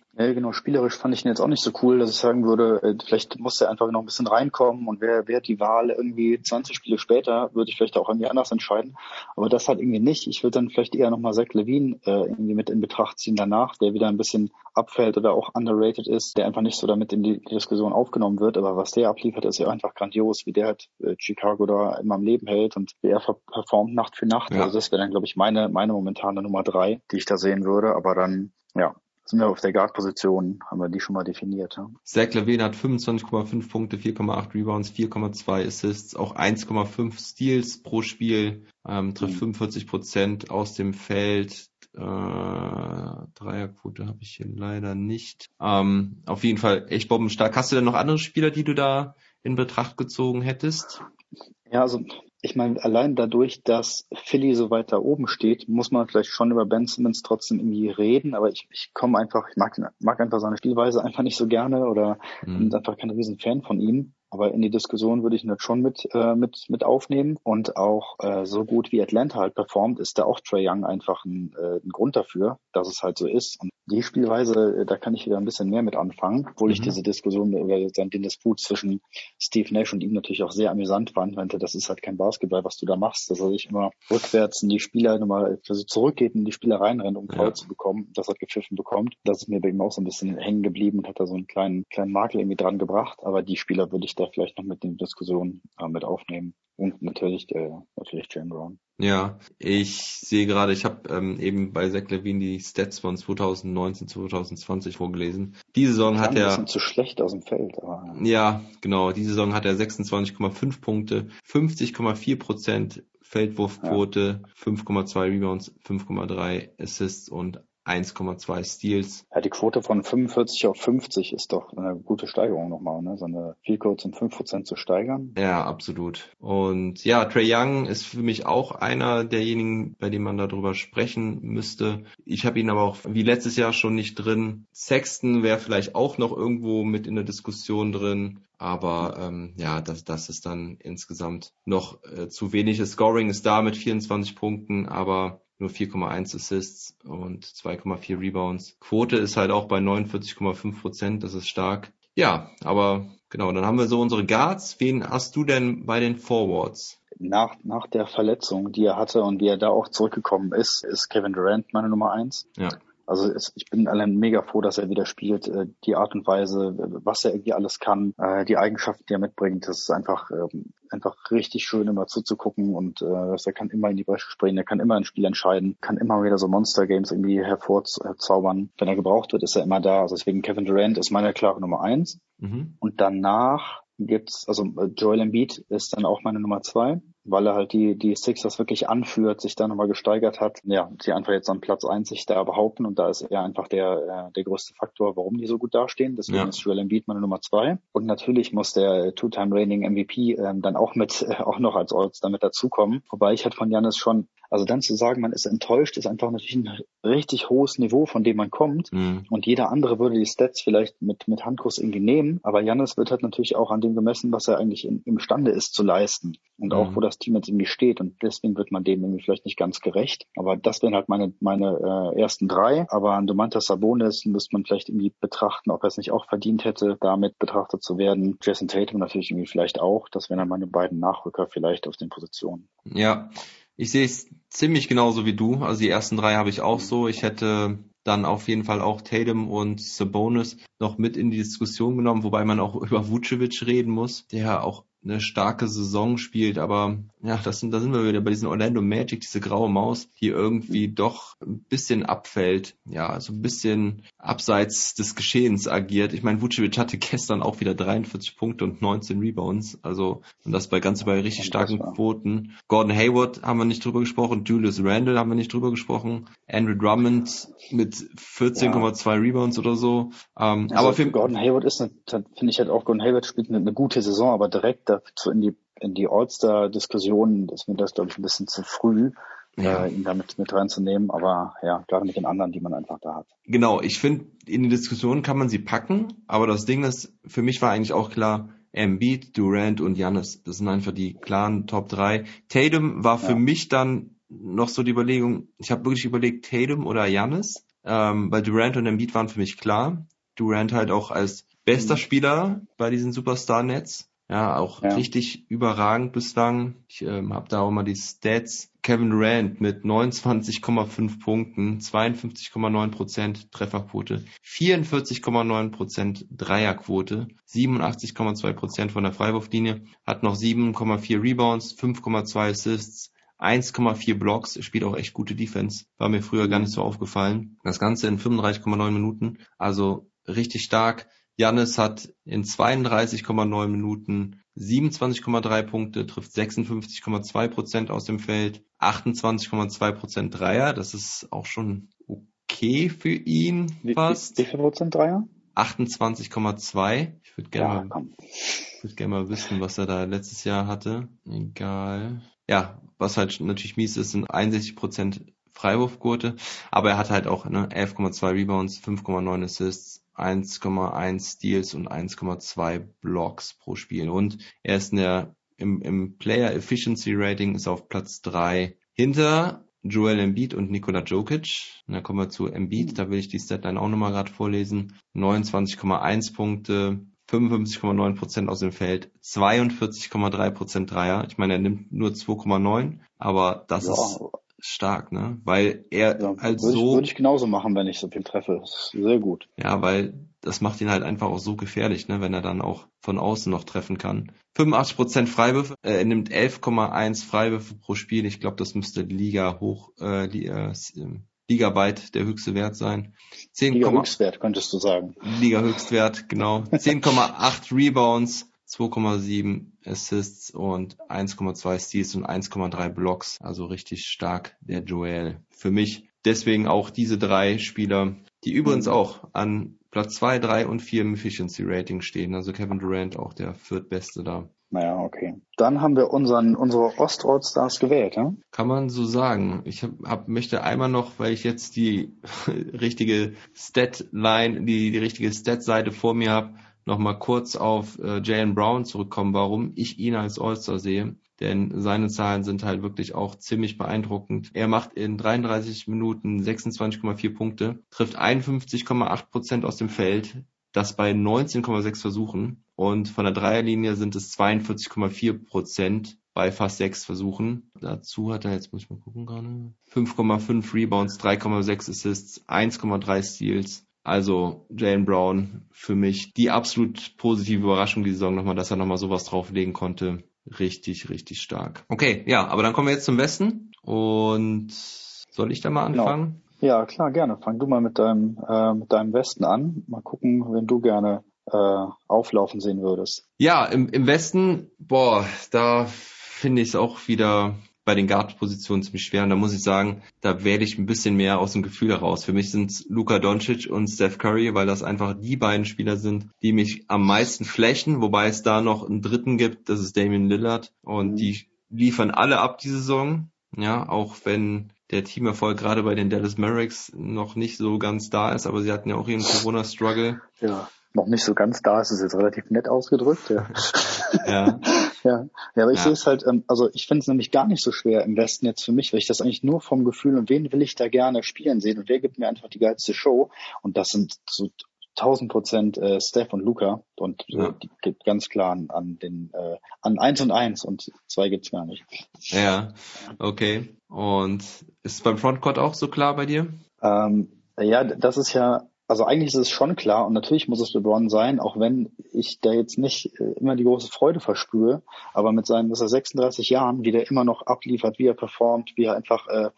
Ja, genau, spielerisch fand ich ihn jetzt auch nicht so cool, dass ich sagen würde, äh, vielleicht muss er einfach noch ein bisschen reinkommen und wer, wer die Wahl irgendwie 20 Spiele später, würde ich vielleicht auch irgendwie anders entscheiden. Aber das halt irgendwie nicht. Ich würde dann vielleicht eher nochmal Zach Levine äh, irgendwie mit in Betracht ziehen danach, der wieder ein bisschen abfällt oder auch underrated ist, der einfach nicht so damit in die, die Diskussion aufgenommen wird. Aber was der abliefert, ist ja einfach grandios, wie der halt äh, Chicago da immer am Leben hält und wie er performt Nacht für Nacht. Ja. Also das wäre dann, glaube ich, meine, meine momentane Nummer drei, die ich da sehen würde. Aber dann, ja, sind wir auf der Guard-Position, haben wir die schon mal definiert. Ja? Zach Levine hat 25,5 Punkte, 4,8 Rebounds, 4,2 Assists, auch 1,5 Steals pro Spiel, ähm, trifft mhm. 45 Prozent aus dem Feld. Äh, Dreierquote habe ich hier leider nicht. Ähm, auf jeden Fall echt bombenstark. Hast du denn noch andere Spieler, die du da in Betracht gezogen hättest? Ja, also ich meine, allein dadurch, dass Philly so weit da oben steht, muss man vielleicht schon über Ben Simmons trotzdem irgendwie reden, aber ich, ich komme einfach, ich mag, mag einfach seine Spielweise einfach nicht so gerne oder mhm. bin einfach kein riesen Fan von ihm. Aber in die Diskussion würde ich ihn schon mit, äh, mit, mit aufnehmen. Und auch äh, so gut wie Atlanta halt performt, ist da auch Trey Young einfach ein, äh, ein Grund dafür, dass es halt so ist. Und die Spielweise, äh, da kann ich wieder ein bisschen mehr mit anfangen, obwohl mhm. ich diese Diskussion über den Disput zwischen Steve Nash und ihm natürlich auch sehr amüsant fand. Meinte, das ist halt kein Basketball, was du da machst, dass er sich immer rückwärts in die Spieler nochmal also zurückgeht in die Spieler reinrennt, um Foul ja. zu bekommen, das hat gepfiffen bekommt. Das ist mir bei ihm auch so ein bisschen hängen geblieben und hat da so einen kleinen, kleinen Makel irgendwie dran gebracht. Aber die Spieler würde ich da vielleicht noch mit in die Diskussion äh, mit aufnehmen. Und natürlich, äh, natürlich Jane Brown. Ja, ich sehe gerade, ich habe ähm, eben bei Zach Levine die Stats von 2019, 2020 vorgelesen. Diese Saison hat er... Ein bisschen zu schlecht aus dem Feld. Aber... Ja, genau. Diese Saison hat er 26,5 Punkte, 50,4 Prozent Feldwurfquote, ja. 5,2 Rebounds, 5,3 Assists und 1,2 Steals. Ja, die Quote von 45 auf 50 ist doch eine gute Steigerung nochmal, ne? So eine Field Goals um 5% zu steigern. Ja, absolut. Und ja, Trey Young ist für mich auch einer derjenigen, bei dem man darüber sprechen müsste. Ich habe ihn aber auch wie letztes Jahr schon nicht drin. Sexton wäre vielleicht auch noch irgendwo mit in der Diskussion drin. Aber ähm, ja, das, das ist dann insgesamt noch äh, zu wenig. Das Scoring ist da mit 24 Punkten, aber nur 4,1 Assists und 2,4 Rebounds. Quote ist halt auch bei 49,5 Prozent, das ist stark. Ja, aber genau, dann haben wir so unsere Guards. Wen hast du denn bei den Forwards? Nach, nach der Verletzung, die er hatte und wie er da auch zurückgekommen ist, ist Kevin Durant meine Nummer eins. Ja. Also es, ich bin allein mega froh, dass er wieder spielt. Äh, die Art und Weise, was er irgendwie alles kann, äh, die Eigenschaften, die er mitbringt, das ist einfach ähm, einfach richtig schön immer zuzugucken und äh, er kann immer in die Bresche springen, er kann immer ein Spiel entscheiden, kann immer wieder so Monster Games irgendwie hervorzaubern. Wenn er gebraucht wird, ist er immer da. Also deswegen Kevin Durant ist meine klare Nummer eins. Mhm. Und danach gibt's, also Joel Embiid ist dann auch meine Nummer zwei weil er halt die, die Sixers wirklich anführt, sich da nochmal gesteigert hat. Ja, sie einfach jetzt an Platz eins sich da behaupten und da ist er einfach der, äh, der größte Faktor, warum die so gut dastehen. Deswegen ja. ist Joel Embiid meine Nummer zwei. Und natürlich muss der Two-Time Reigning MVP ähm, dann auch mit, äh, auch noch als Orts damit dazukommen. Wobei ich halt von Janis schon also dann zu sagen, man ist enttäuscht, ist einfach natürlich ein richtig hohes Niveau, von dem man kommt. Mhm. Und jeder andere würde die Stats vielleicht mit, mit Handkuss irgendwie nehmen. Aber Janis wird halt natürlich auch an dem gemessen, was er eigentlich in, imstande ist zu leisten. Und mhm. auch, wo das Team jetzt irgendwie steht. Und deswegen wird man dem irgendwie vielleicht nicht ganz gerecht. Aber das wären halt meine, meine äh, ersten drei. Aber an Domantas Sabonis müsste man vielleicht irgendwie betrachten, ob er es nicht auch verdient hätte, damit betrachtet zu werden. Jason Tatum natürlich irgendwie vielleicht auch. Das wären dann meine beiden Nachrücker vielleicht auf den Positionen. Ja, ich sehe es ziemlich genauso wie du. Also die ersten drei habe ich auch so. Ich hätte dann auf jeden Fall auch Tatum und Sabonis noch mit in die Diskussion genommen, wobei man auch über Vucevic reden muss, der auch eine starke Saison spielt, aber ja, das sind, da sind wir wieder bei diesen Orlando Magic, diese graue Maus, die irgendwie doch ein bisschen abfällt, ja, so ein bisschen abseits des Geschehens agiert. Ich meine, Vucevic hatte gestern auch wieder 43 Punkte und 19 Rebounds, also und das bei ganz bei richtig starken Quoten. Gordon Hayward haben wir nicht drüber gesprochen, Julius Randle haben wir nicht drüber gesprochen, Andrew Drummond mit 14,2 ja. Rebounds oder so. Ähm, also aber für Gordon Hayward ist, finde ich halt auch, Gordon Hayward spielt eine, eine gute Saison, aber direkt dazu in die in die All-Star-Diskussion ist mir das, glaube ich, ein bisschen zu früh, ja. äh, ihn damit mit reinzunehmen. Aber ja, gerade mit den anderen, die man einfach da hat. Genau, ich finde, in die Diskussion kann man sie packen, aber das Ding ist, für mich war eigentlich auch klar, Embiid, Durant und Giannis. Das sind einfach die klaren Top 3. Tatum war für ja. mich dann noch so die Überlegung, ich habe wirklich überlegt, Tatum oder Giannis, ähm, weil Durant und Embiid waren für mich klar. Durant halt auch als bester mhm. Spieler bei diesen Superstar-Nets. Ja, auch ja. richtig überragend bislang. Ich ähm, habe da auch mal die Stats. Kevin Durant mit 29,5 Punkten, 52,9% Trefferquote, 44,9% Dreierquote, 87,2% von der Freiwurflinie, hat noch 7,4 Rebounds, 5,2 Assists, 1,4 Blocks, spielt auch echt gute Defense, war mir früher gar nicht so aufgefallen. Das Ganze in 35,9 Minuten, also richtig stark. Jannis hat in 32,9 Minuten 27,3 Punkte, trifft 56,2 Prozent aus dem Feld, 28,2 Prozent Dreier. Das ist auch schon okay für ihn fast. Wie, wie viel Prozent Dreier? 28,2. Ich würde gerne ja, mal, würd gerne mal wissen, was er da letztes Jahr hatte. Egal. Ja, was halt natürlich mies ist, sind 61 Prozent Freiwurfquote, aber er hat halt auch ne, 11,2 Rebounds, 5,9 Assists, 1,1 Steals und 1,2 Blocks pro Spiel. Und er ist in der, im, im Player Efficiency Rating ist auf Platz 3 hinter Joel Embiid und Nikola Jokic. Und dann kommen wir zu Embiid, da will ich die Statline auch nochmal gerade vorlesen. 29,1 Punkte, 55,9 Prozent aus dem Feld, 42,3 Prozent Dreier. Ich meine, er nimmt nur 2,9, aber das ja. ist stark, ne? Weil er ja, halt würde so. Ich, würde ich genauso machen, wenn ich so viel treffe. Sehr gut. Ja, weil das macht ihn halt einfach auch so gefährlich, ne? Wenn er dann auch von außen noch treffen kann. 85% Freiwürfe, äh, er nimmt 11,1 Freiwürfe pro Spiel. Ich glaube, das müsste Liga hoch, äh, Liga, äh, Ligaweit der höchste Wert sein. 10, Liga Höchstwert, könntest du sagen. Liga Höchstwert, genau. 10,8 Rebounds, 2,7 Assists und 1,2 Steals und 1,3 Blocks. Also richtig stark der Joel. Für mich deswegen auch diese drei Spieler, die übrigens Mhm. auch an Platz zwei, drei und vier im Efficiency Rating stehen. Also Kevin Durant auch der viertbeste da. Naja, okay. Dann haben wir unseren, unsere Ost-All-Stars gewählt, ja? Kann man so sagen. Ich hab, hab, möchte einmal noch, weil ich jetzt die richtige Stat-Line, die, die richtige Stat-Seite vor mir habe, noch mal kurz auf äh, Jalen Brown zurückkommen, warum ich ihn als All-Star sehe. Denn seine Zahlen sind halt wirklich auch ziemlich beeindruckend. Er macht in 33 Minuten 26,4 Punkte, trifft 51,8 Prozent aus dem Feld, das bei 19,6 Versuchen. Und von der Dreierlinie sind es 42,4 Prozent bei fast sechs Versuchen. Dazu hat er, jetzt muss ich mal gucken gerade, 5,5 Rebounds, 3,6 Assists, 1,3 Steals. Also Jalen Brown für mich die absolut positive Überraschung die Saison nochmal, dass er nochmal sowas drauflegen konnte. Richtig, richtig stark. Okay, ja, aber dann kommen wir jetzt zum Westen. Und soll ich da mal Genau. anfangen? Ja, klar, gerne. Fang du mal mit deinem, äh, mit deinem Westen an. Mal gucken, wenn du gerne äh, auflaufen sehen würdest. Ja, im, im Westen, boah, da finde ich es auch wieder bei den Guard-Positionen ziemlich schwer. Und da muss ich sagen, da wähle ich ein bisschen mehr aus dem Gefühl heraus. Für mich sind Luka Doncic und Steph Curry, weil das einfach die beiden Spieler sind, die mich am meisten flächen, wobei es da noch einen dritten gibt, das ist Damian Lillard. Und Mhm. die liefern alle ab die Saison. Ja, auch wenn der Teamerfolg gerade bei den Dallas Mavericks noch nicht so ganz da ist, aber sie hatten ja auch ihren Corona-Struggle. Ja. Noch nicht so ganz da, ist es jetzt relativ nett ausgedrückt, ja. Ja. Ja, ja, aber ich Ja. sehe es halt, ähm, also ich finde es nämlich gar nicht so schwer im Westen jetzt für mich, weil ich das eigentlich nur vom Gefühl und wen will ich da gerne spielen sehen und wer gibt mir einfach die geilste Show und das sind so 1000 Prozent äh, Steph und Luca und äh, Ja. die gibt ganz klar an, an den äh, an eins und eins und zwei gibt's gar nicht. Ja, okay. Und ist es beim Frontcourt auch so klar bei dir? Ähm, ja, das ist ja, also eigentlich ist es schon klar und natürlich muss es LeBron sein, auch wenn ich da jetzt nicht äh, immer die große Freude verspüre, aber mit seinen was er 36 Jahren, wie der immer noch abliefert, wie er performt, wie er einfach äh,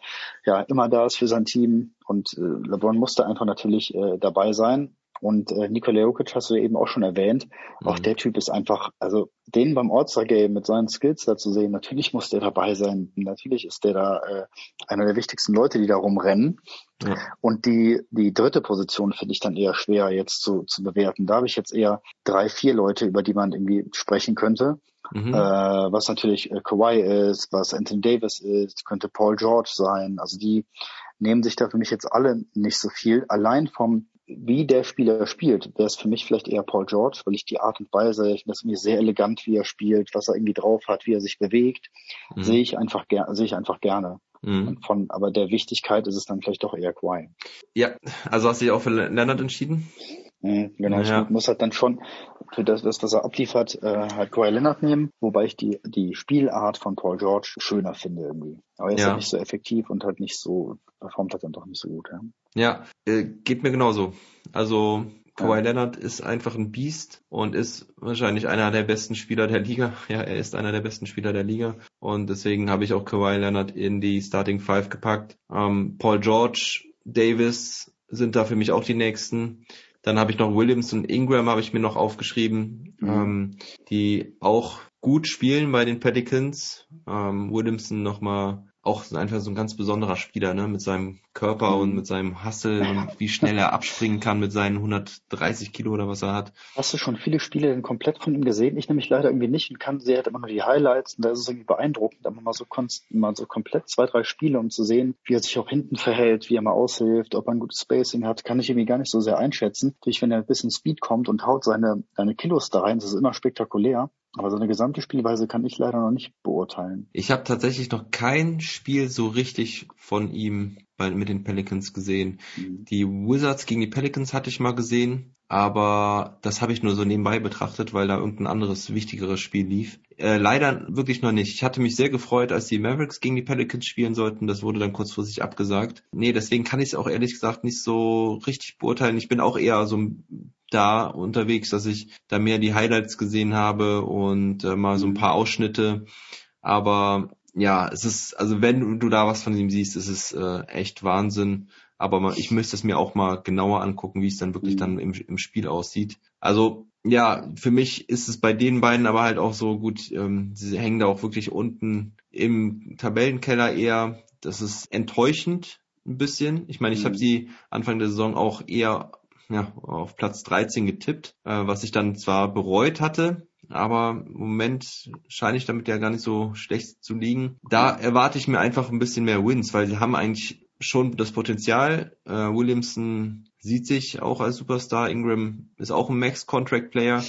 ja immer da ist für sein Team und äh, LeBron musste einfach natürlich äh, dabei sein. Und äh, Nikola Jokic hast du eben auch schon erwähnt. Auch Mhm. der Typ ist einfach, also den beim All-Star-Game mit seinen Skills da zu sehen, natürlich muss der dabei sein. Natürlich ist der da äh, einer der wichtigsten Leute, die da rumrennen. Ja. Und die, die dritte Position finde ich dann eher schwer jetzt zu, zu bewerten. Da habe ich jetzt eher drei, vier Leute, über die man irgendwie sprechen könnte. Mhm. Äh, was natürlich äh, Kawhi ist, was Anthony Davis ist, könnte Paul George sein. Also die nehmen sich da für mich jetzt alle nicht so viel. Allein vom wie der Spieler spielt, wäre es für mich vielleicht eher Paul George, weil ich die Art und Weise, ich finde das mir sehr elegant, wie er spielt, was er irgendwie drauf hat, wie er sich bewegt, Mhm. sehe ich einfach gerne, sehe ich einfach gerne. Mhm. Von, aber der Wichtigkeit ist es dann vielleicht doch eher Kawhi. Ja, also hast du dich auch für Leonard entschieden? Mhm, Genau, Ja. ich muss halt dann schon für das, was er abliefert, äh, halt Kawhi Leonard nehmen, wobei ich die, die Spielart von Paul George schöner finde irgendwie. Aber er ist Ja. halt nicht so effektiv und halt nicht so, performt halt dann doch nicht so gut. Ja. Ja, äh, geht mir genauso. Also Kawhi. Leonard ist einfach ein Biest und ist wahrscheinlich einer der besten Spieler der Liga. Ja, er ist einer der besten Spieler der Liga und deswegen habe ich auch Kawhi Leonard in die Starting Five gepackt. Ähm, Paul George, Davis sind da für mich auch die nächsten. Dann habe ich noch Williams und Ingram habe ich mir noch aufgeschrieben, Mhm. ähm, die auch gut spielen bei den Pelicans. Ähm, Williamson nochmal auch einfach so ein ganz besonderer Spieler, ne, mit seinem Körper Mhm. und mit seinem Hustle und wie schnell er abspringen kann mit seinen 130 Kilo oder was er hat. Hast du schon viele Spiele denn komplett von ihm gesehen? Ich nämlich leider irgendwie nicht und kann sehe halt immer nur die Highlights und da ist es irgendwie beeindruckend, aber mal so, mal so komplett zwei, drei Spiele, um zu sehen, wie er sich auch hinten verhält, wie er mal aushilft, ob er ein gutes Spacing hat, kann ich irgendwie gar nicht so sehr einschätzen. Natürlich, wenn er ein bisschen Speed kommt und haut seine, seine Kilos da rein, das ist immer spektakulär. Aber seine gesamte Spielweise kann ich leider noch nicht beurteilen. Ich habe tatsächlich noch kein Spiel so richtig von ihm bei, mit den Pelicans gesehen. Mhm. Die Wizards gegen die Pelicans hatte ich mal gesehen, aber das habe ich nur so nebenbei betrachtet, weil da irgendein anderes, wichtigeres Spiel lief. Äh, leider wirklich noch nicht. Ich hatte mich sehr gefreut, als die Mavericks gegen die Pelicans spielen sollten. Das wurde dann kurzfristig abgesagt. Nee, deswegen kann ich es auch ehrlich gesagt nicht so richtig beurteilen. Ich bin auch eher so da unterwegs, dass ich da mehr die Highlights gesehen habe und äh, mal so ein paar Ausschnitte. Aber ja, es ist, also wenn du da was von ihm siehst, ist es äh, echt Wahnsinn. Aber mal, ich müsste es mir auch mal genauer angucken, wie es dann wirklich Mhm. dann im, im Spiel aussieht. Also ja, für mich ist es bei den beiden aber halt auch so gut, ähm, sie hängen da auch wirklich unten im Tabellenkeller eher. Das ist enttäuschend, ein bisschen. Ich meine, ich Mhm. habe sie Anfang der Saison auch eher ja, auf Platz 13 getippt, äh, was ich dann zwar bereut hatte, aber im Moment scheine ich damit ja gar nicht so schlecht zu liegen. Da erwarte ich mir einfach ein bisschen mehr Wins, weil sie haben eigentlich schon das Potenzial. Äh, Williamson sieht sich auch als Superstar. Ingram ist auch ein Max-Contract-Player.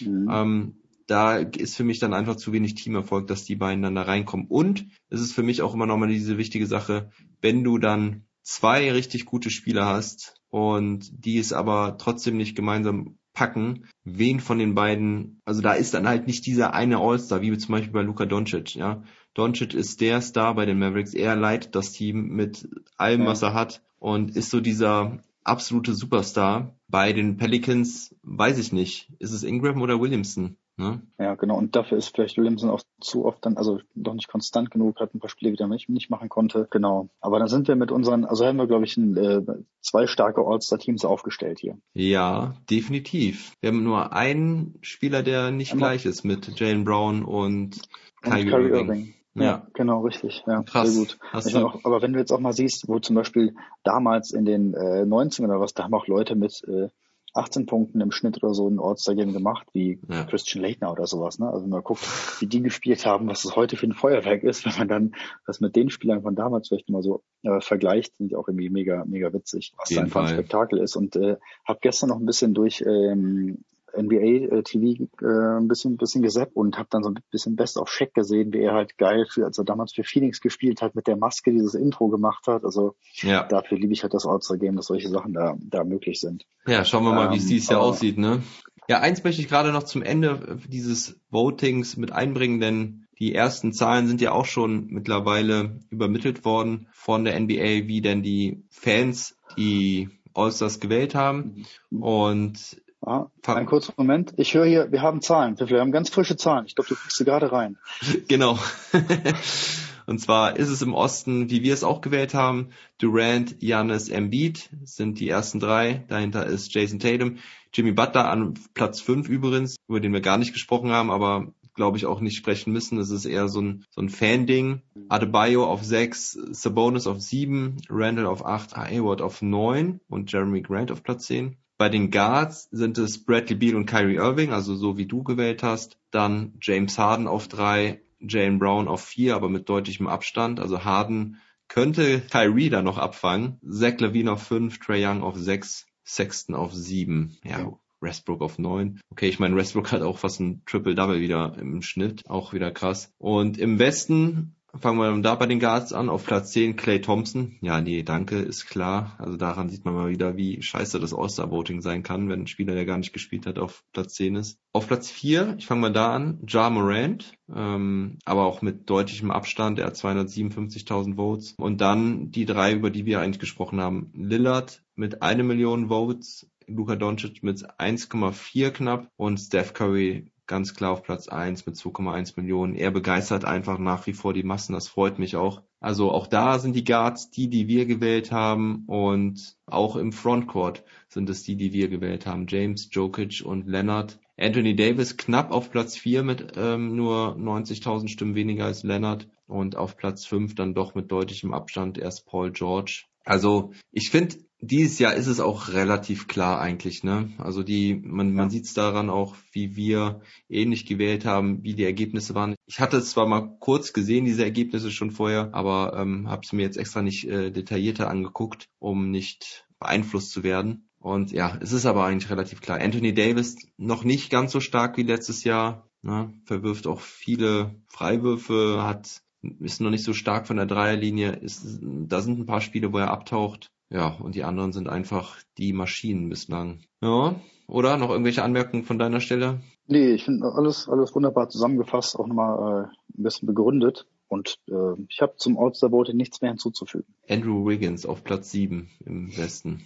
Mhm. Ähm, da ist für mich dann einfach zu wenig Teamerfolg, dass die beiden dann da reinkommen. Und es ist für mich auch immer nochmal diese wichtige Sache, wenn du dann zwei richtig gute Spieler hast und die es aber trotzdem nicht gemeinsam packen, wen von den beiden, also da ist dann halt nicht dieser eine All-Star, wie zum Beispiel bei Luka Doncic, ja. Doncic ist der Star bei den Mavericks, er leitet das Team mit allem, Ja. was er hat und ist so dieser absolute Superstar. Bei den Pelicans weiß ich nicht, ist es Ingram oder Williamson? Ne? Ja, genau. Und dafür ist vielleicht Williamson auch zu oft dann, also noch nicht konstant genug, hat ein paar Spiele wieder nicht, nicht machen konnte. Genau. Aber dann sind wir mit unseren, also haben wir, glaube ich, ein, äh, zwei starke All-Star-Teams aufgestellt hier. Ja, definitiv. Wir haben nur einen Spieler, der nicht Einmal- gleich ist mit Jalen Brown und Und Kyrie, Kyrie Irving. Irving. Ja. Ja, genau, richtig. Ja, Krass. sehr gut. Auch, aber wenn du jetzt auch mal siehst, wo zum Beispiel damals in den äh, 90ern oder was, da haben auch Leute mit äh, 18 Punkten im Schnitt oder so ein All-Star-Game gemacht, wie Ja. Christian Leitner oder sowas. Ne? Also wenn man guckt, wie die gespielt haben, was es heute für ein Feuerwerk ist, wenn man dann das mit den Spielern von damals vielleicht mal so äh, vergleicht, sind die auch irgendwie mega, mega witzig, was jeden einfach ein. Spektakel ist. Und äh, habe gestern noch ein bisschen durch ähm, NBA äh, TV äh, ein bisschen bisschen gesappt und habe dann so ein bisschen Best of Shaq gesehen, wie er halt geil für als er damals für Phoenix gespielt hat mit der Maske dieses Intro gemacht hat. Also Ja. dafür liebe ich halt das All-Star Game, dass solche Sachen da da möglich sind. ja, schauen wir mal, wie es Ähm, dieses Jahr aussieht, ne? Ja, eins möchte ich gerade noch zum Ende dieses Votings mit einbringen, denn die ersten Zahlen sind ja auch schon mittlerweile übermittelt worden von der NBA, wie denn die Fans die All-Stars gewählt haben. Und Ah, Fang- einen kurzen Moment. Ich höre hier, wir haben Zahlen. Wir haben ganz frische Zahlen. Ich glaube, du kriegst sie gerade rein. Genau. Und zwar ist es im Osten, wie wir es auch gewählt haben, Durant, Giannis, Embiid sind die ersten drei. Dahinter ist Jason Tatum, Jimmy Butler an Platz fünf übrigens, über den wir gar nicht gesprochen haben, aber glaube ich auch nicht sprechen müssen. Das ist eher so ein, so ein Fan-Ding. Adebayo auf sechs, Sabonis auf sieben, Randall auf acht, Hayward auf neun und Jeremy Grant auf Platz zehn. Bei den Guards sind es Bradley Beal und Kyrie Irving, also so wie du gewählt hast. Dann James Harden auf drei, Jalen Brown auf vier, aber mit deutlichem Abstand. Also Harden könnte Kyrie da noch abfangen. Zach Levine auf fünf, Trey Young auf sechs, Sexton auf sieben. Ja, Ja. Westbrook auf neun. Okay, ich meine, Westbrook hat auch fast ein Triple-Double wieder im Schnitt. Auch wieder krass. Und im Westen fangen wir da bei den Guards an. Auf Platz 10 Clay Thompson. Ja, nee, danke, ist klar. Also daran sieht man mal wieder, wie scheiße das All-Star-Voting sein kann, wenn ein Spieler, der gar nicht gespielt hat, auf Platz 10 ist. Auf Platz 4, ich fange mal da an, Ja Morant, ähm, aber auch mit deutlichem Abstand. Er hat 257.000 Votes. Und dann die drei, über die wir eigentlich gesprochen haben. Lillard mit eine Million Votes, Luka Doncic mit 1,4 knapp und Steph Curry ganz klar auf Platz 1 mit 2,1 Millionen. Er begeistert einfach nach wie vor die Massen, das freut mich auch. Also auch da sind die Guards die, die wir gewählt haben und auch im Frontcourt sind es die, die wir gewählt haben. James, Jokic und Leonard. Anthony Davis knapp auf Platz 4 mit ähm, nur 90.000 Stimmen weniger als Leonard und auf Platz 5 dann doch mit deutlichem Abstand erst Paul George. Also ich finde, dieses Jahr ist es auch relativ klar eigentlich, ne? Also die, man, man sieht es daran auch, wie wir ähnlich gewählt haben, wie die Ergebnisse waren. Ich hatte es zwar mal kurz gesehen, diese Ergebnisse schon vorher, aber ähm, habe es mir jetzt extra nicht äh, detaillierter angeguckt, um nicht beeinflusst zu werden. Und ja, es ist aber eigentlich relativ klar. Anthony Davis noch nicht ganz so stark wie letztes Jahr, ne? verwirft auch viele Freiwürfe, hat ist noch nicht so stark von der Dreierlinie. Ist, da sind ein paar Spiele, wo er abtaucht. Ja, und die anderen sind einfach die Maschinen bislang. Ja, oder? Noch irgendwelche Anmerkungen von deiner Stelle? Nee, ich finde alles, alles wunderbar zusammengefasst, auch nochmal äh, ein bisschen begründet. Und äh, ich habe zum All-Star Voting nichts mehr hinzuzufügen. Andrew Wiggins auf Platz 7 im Westen.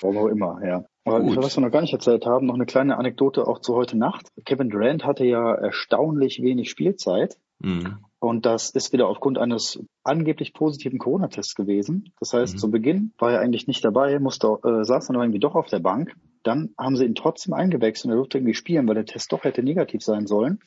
Warum auch immer, ja. Aber Gut. was wir noch gar nicht erzählt haben, noch eine kleine Anekdote auch zu heute Nacht. Kevin Durant hatte ja erstaunlich wenig Spielzeit Mhm. Und das ist wieder aufgrund eines angeblich positiven Corona-Tests gewesen. Das heißt, Mhm. zu Beginn war er eigentlich nicht dabei, musste, äh, saß dann aber irgendwie doch auf der Bank. Dann haben sie ihn trotzdem eingewechselt und er durfte irgendwie spielen, weil der Test doch hätte negativ sein sollen.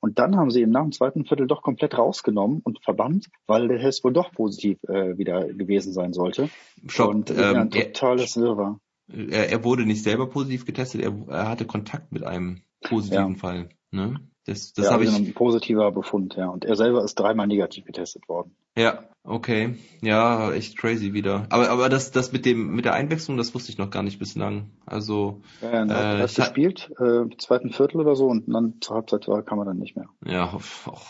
Und dann haben sie ihn nach dem zweiten Viertel doch komplett rausgenommen und verbannt, weil der Test wohl doch positiv äh, wieder gewesen sein sollte. Stopp, und äh, ähm, ein totales Wirrwarr. er, er wurde nicht selber positiv getestet, er, er hatte Kontakt mit einem positiven Ja. Fall. Ne? Das, das ja, habe also ich. ein positiver Befund, ja. Und er selber ist dreimal negativ getestet worden. Ja, okay. Ja, echt crazy wieder. Aber aber das das mit dem mit der Einwechslung, das wusste ich noch gar nicht bislang. Also Ja, er Äh, hat, gespielt, äh, im zweiten Viertel oder so, und dann zur Halbzeit war, kam er dann nicht mehr. ja, auch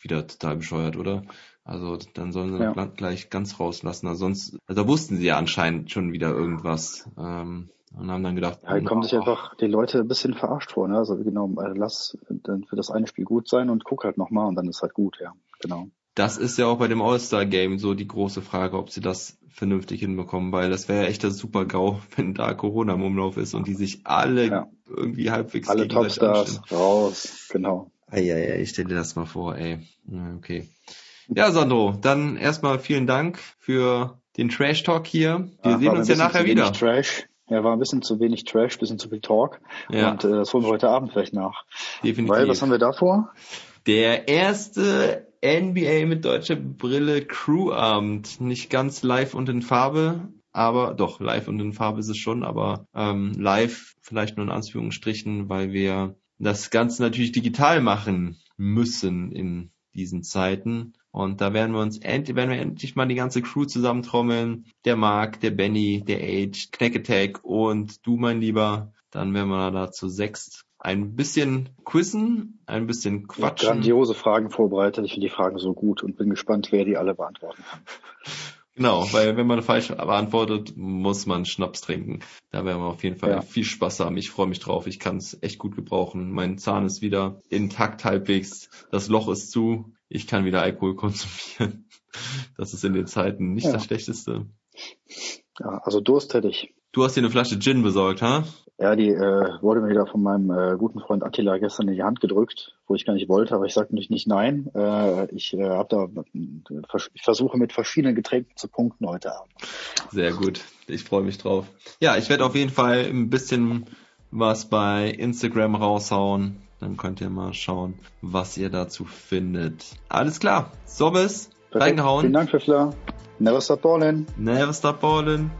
wieder total bescheuert, oder? Also dann sollen sie Ja. gl- gleich ganz rauslassen. Also sonst, also da wussten sie ja anscheinend schon wieder irgendwas ähm, und haben dann gedacht, Ja, da kommen sich oh, einfach die Leute ein bisschen verarscht vor, ne? Also genau, äh, lass dann für das eine Spiel gut sein und guck halt nochmal und dann ist halt gut, ja. Genau. Das ist ja auch bei dem All-Star-Game so die große Frage, ob sie das vernünftig hinbekommen, weil das wäre ja echt das Super-GAU, wenn da Corona im Umlauf ist und die sich alle Ja. irgendwie halbwegs Alle Topstars raus, genau. Eieiei, ich stell dir das mal vor, ey. Okay. Ja, Sandro, dann erstmal vielen Dank für den Trash-Talk hier. Wir Ja, sehen uns ja nachher wieder. Trash. Ja, war ein bisschen zu wenig Trash, bisschen zu viel Talk. Ja, Und äh, das holen wir heute Abend vielleicht nach. definitiv. Weil, was haben wir da vor? Der erste NBA mit deutscher Brille Crew-Abend. Nicht ganz live und in Farbe, aber doch, live und in Farbe ist es schon, aber ähm, live vielleicht nur in Anführungsstrichen, weil wir das Ganze natürlich digital machen müssen in diesen Zeiten. Und da werden wir uns endlich, werden wir endlich mal die ganze Crew zusammentrommeln. Der Marc, der Benny, der Age, Knack Attack und du, mein Lieber. Dann werden wir da zu sechst ein bisschen quizzen, ein bisschen Ich quatschen. grandiose Fragen vorbereitet. Ich finde die Fragen so gut und bin gespannt, wer die alle beantworten kann. Genau, weil wenn man falsch beantwortet, muss man Schnaps trinken. Da werden wir auf jeden Fall Ja. viel Spaß haben. Ich freue mich drauf. Ich kann es echt gut gebrauchen. Mein Zahn ist wieder intakt halbwegs. Das Loch ist zu. Ich kann wieder Alkohol konsumieren. Das ist in den Zeiten nicht Ja. das Schlechteste. Ja, also Durst hätte ich. Du hast dir eine Flasche Gin besorgt, ha? Ja, die äh, wurde mir wieder von meinem äh, guten Freund Attila gestern in die Hand gedrückt, wo ich gar nicht wollte, aber ich sagte natürlich nicht nein. Äh, ich äh, hab da, äh, ich versuche mit verschiedenen Getränken zu punkten heute Abend. Sehr gut. Ich freue mich drauf. Ja, ich werde auf jeden Fall ein bisschen was bei Instagram raushauen. Dann könnt ihr mal schauen, was ihr dazu findet. Alles klar. Perfekt. reingehauen. Vielen Dank, Pfiffler. Never stop ballin'. Never stop ballin'.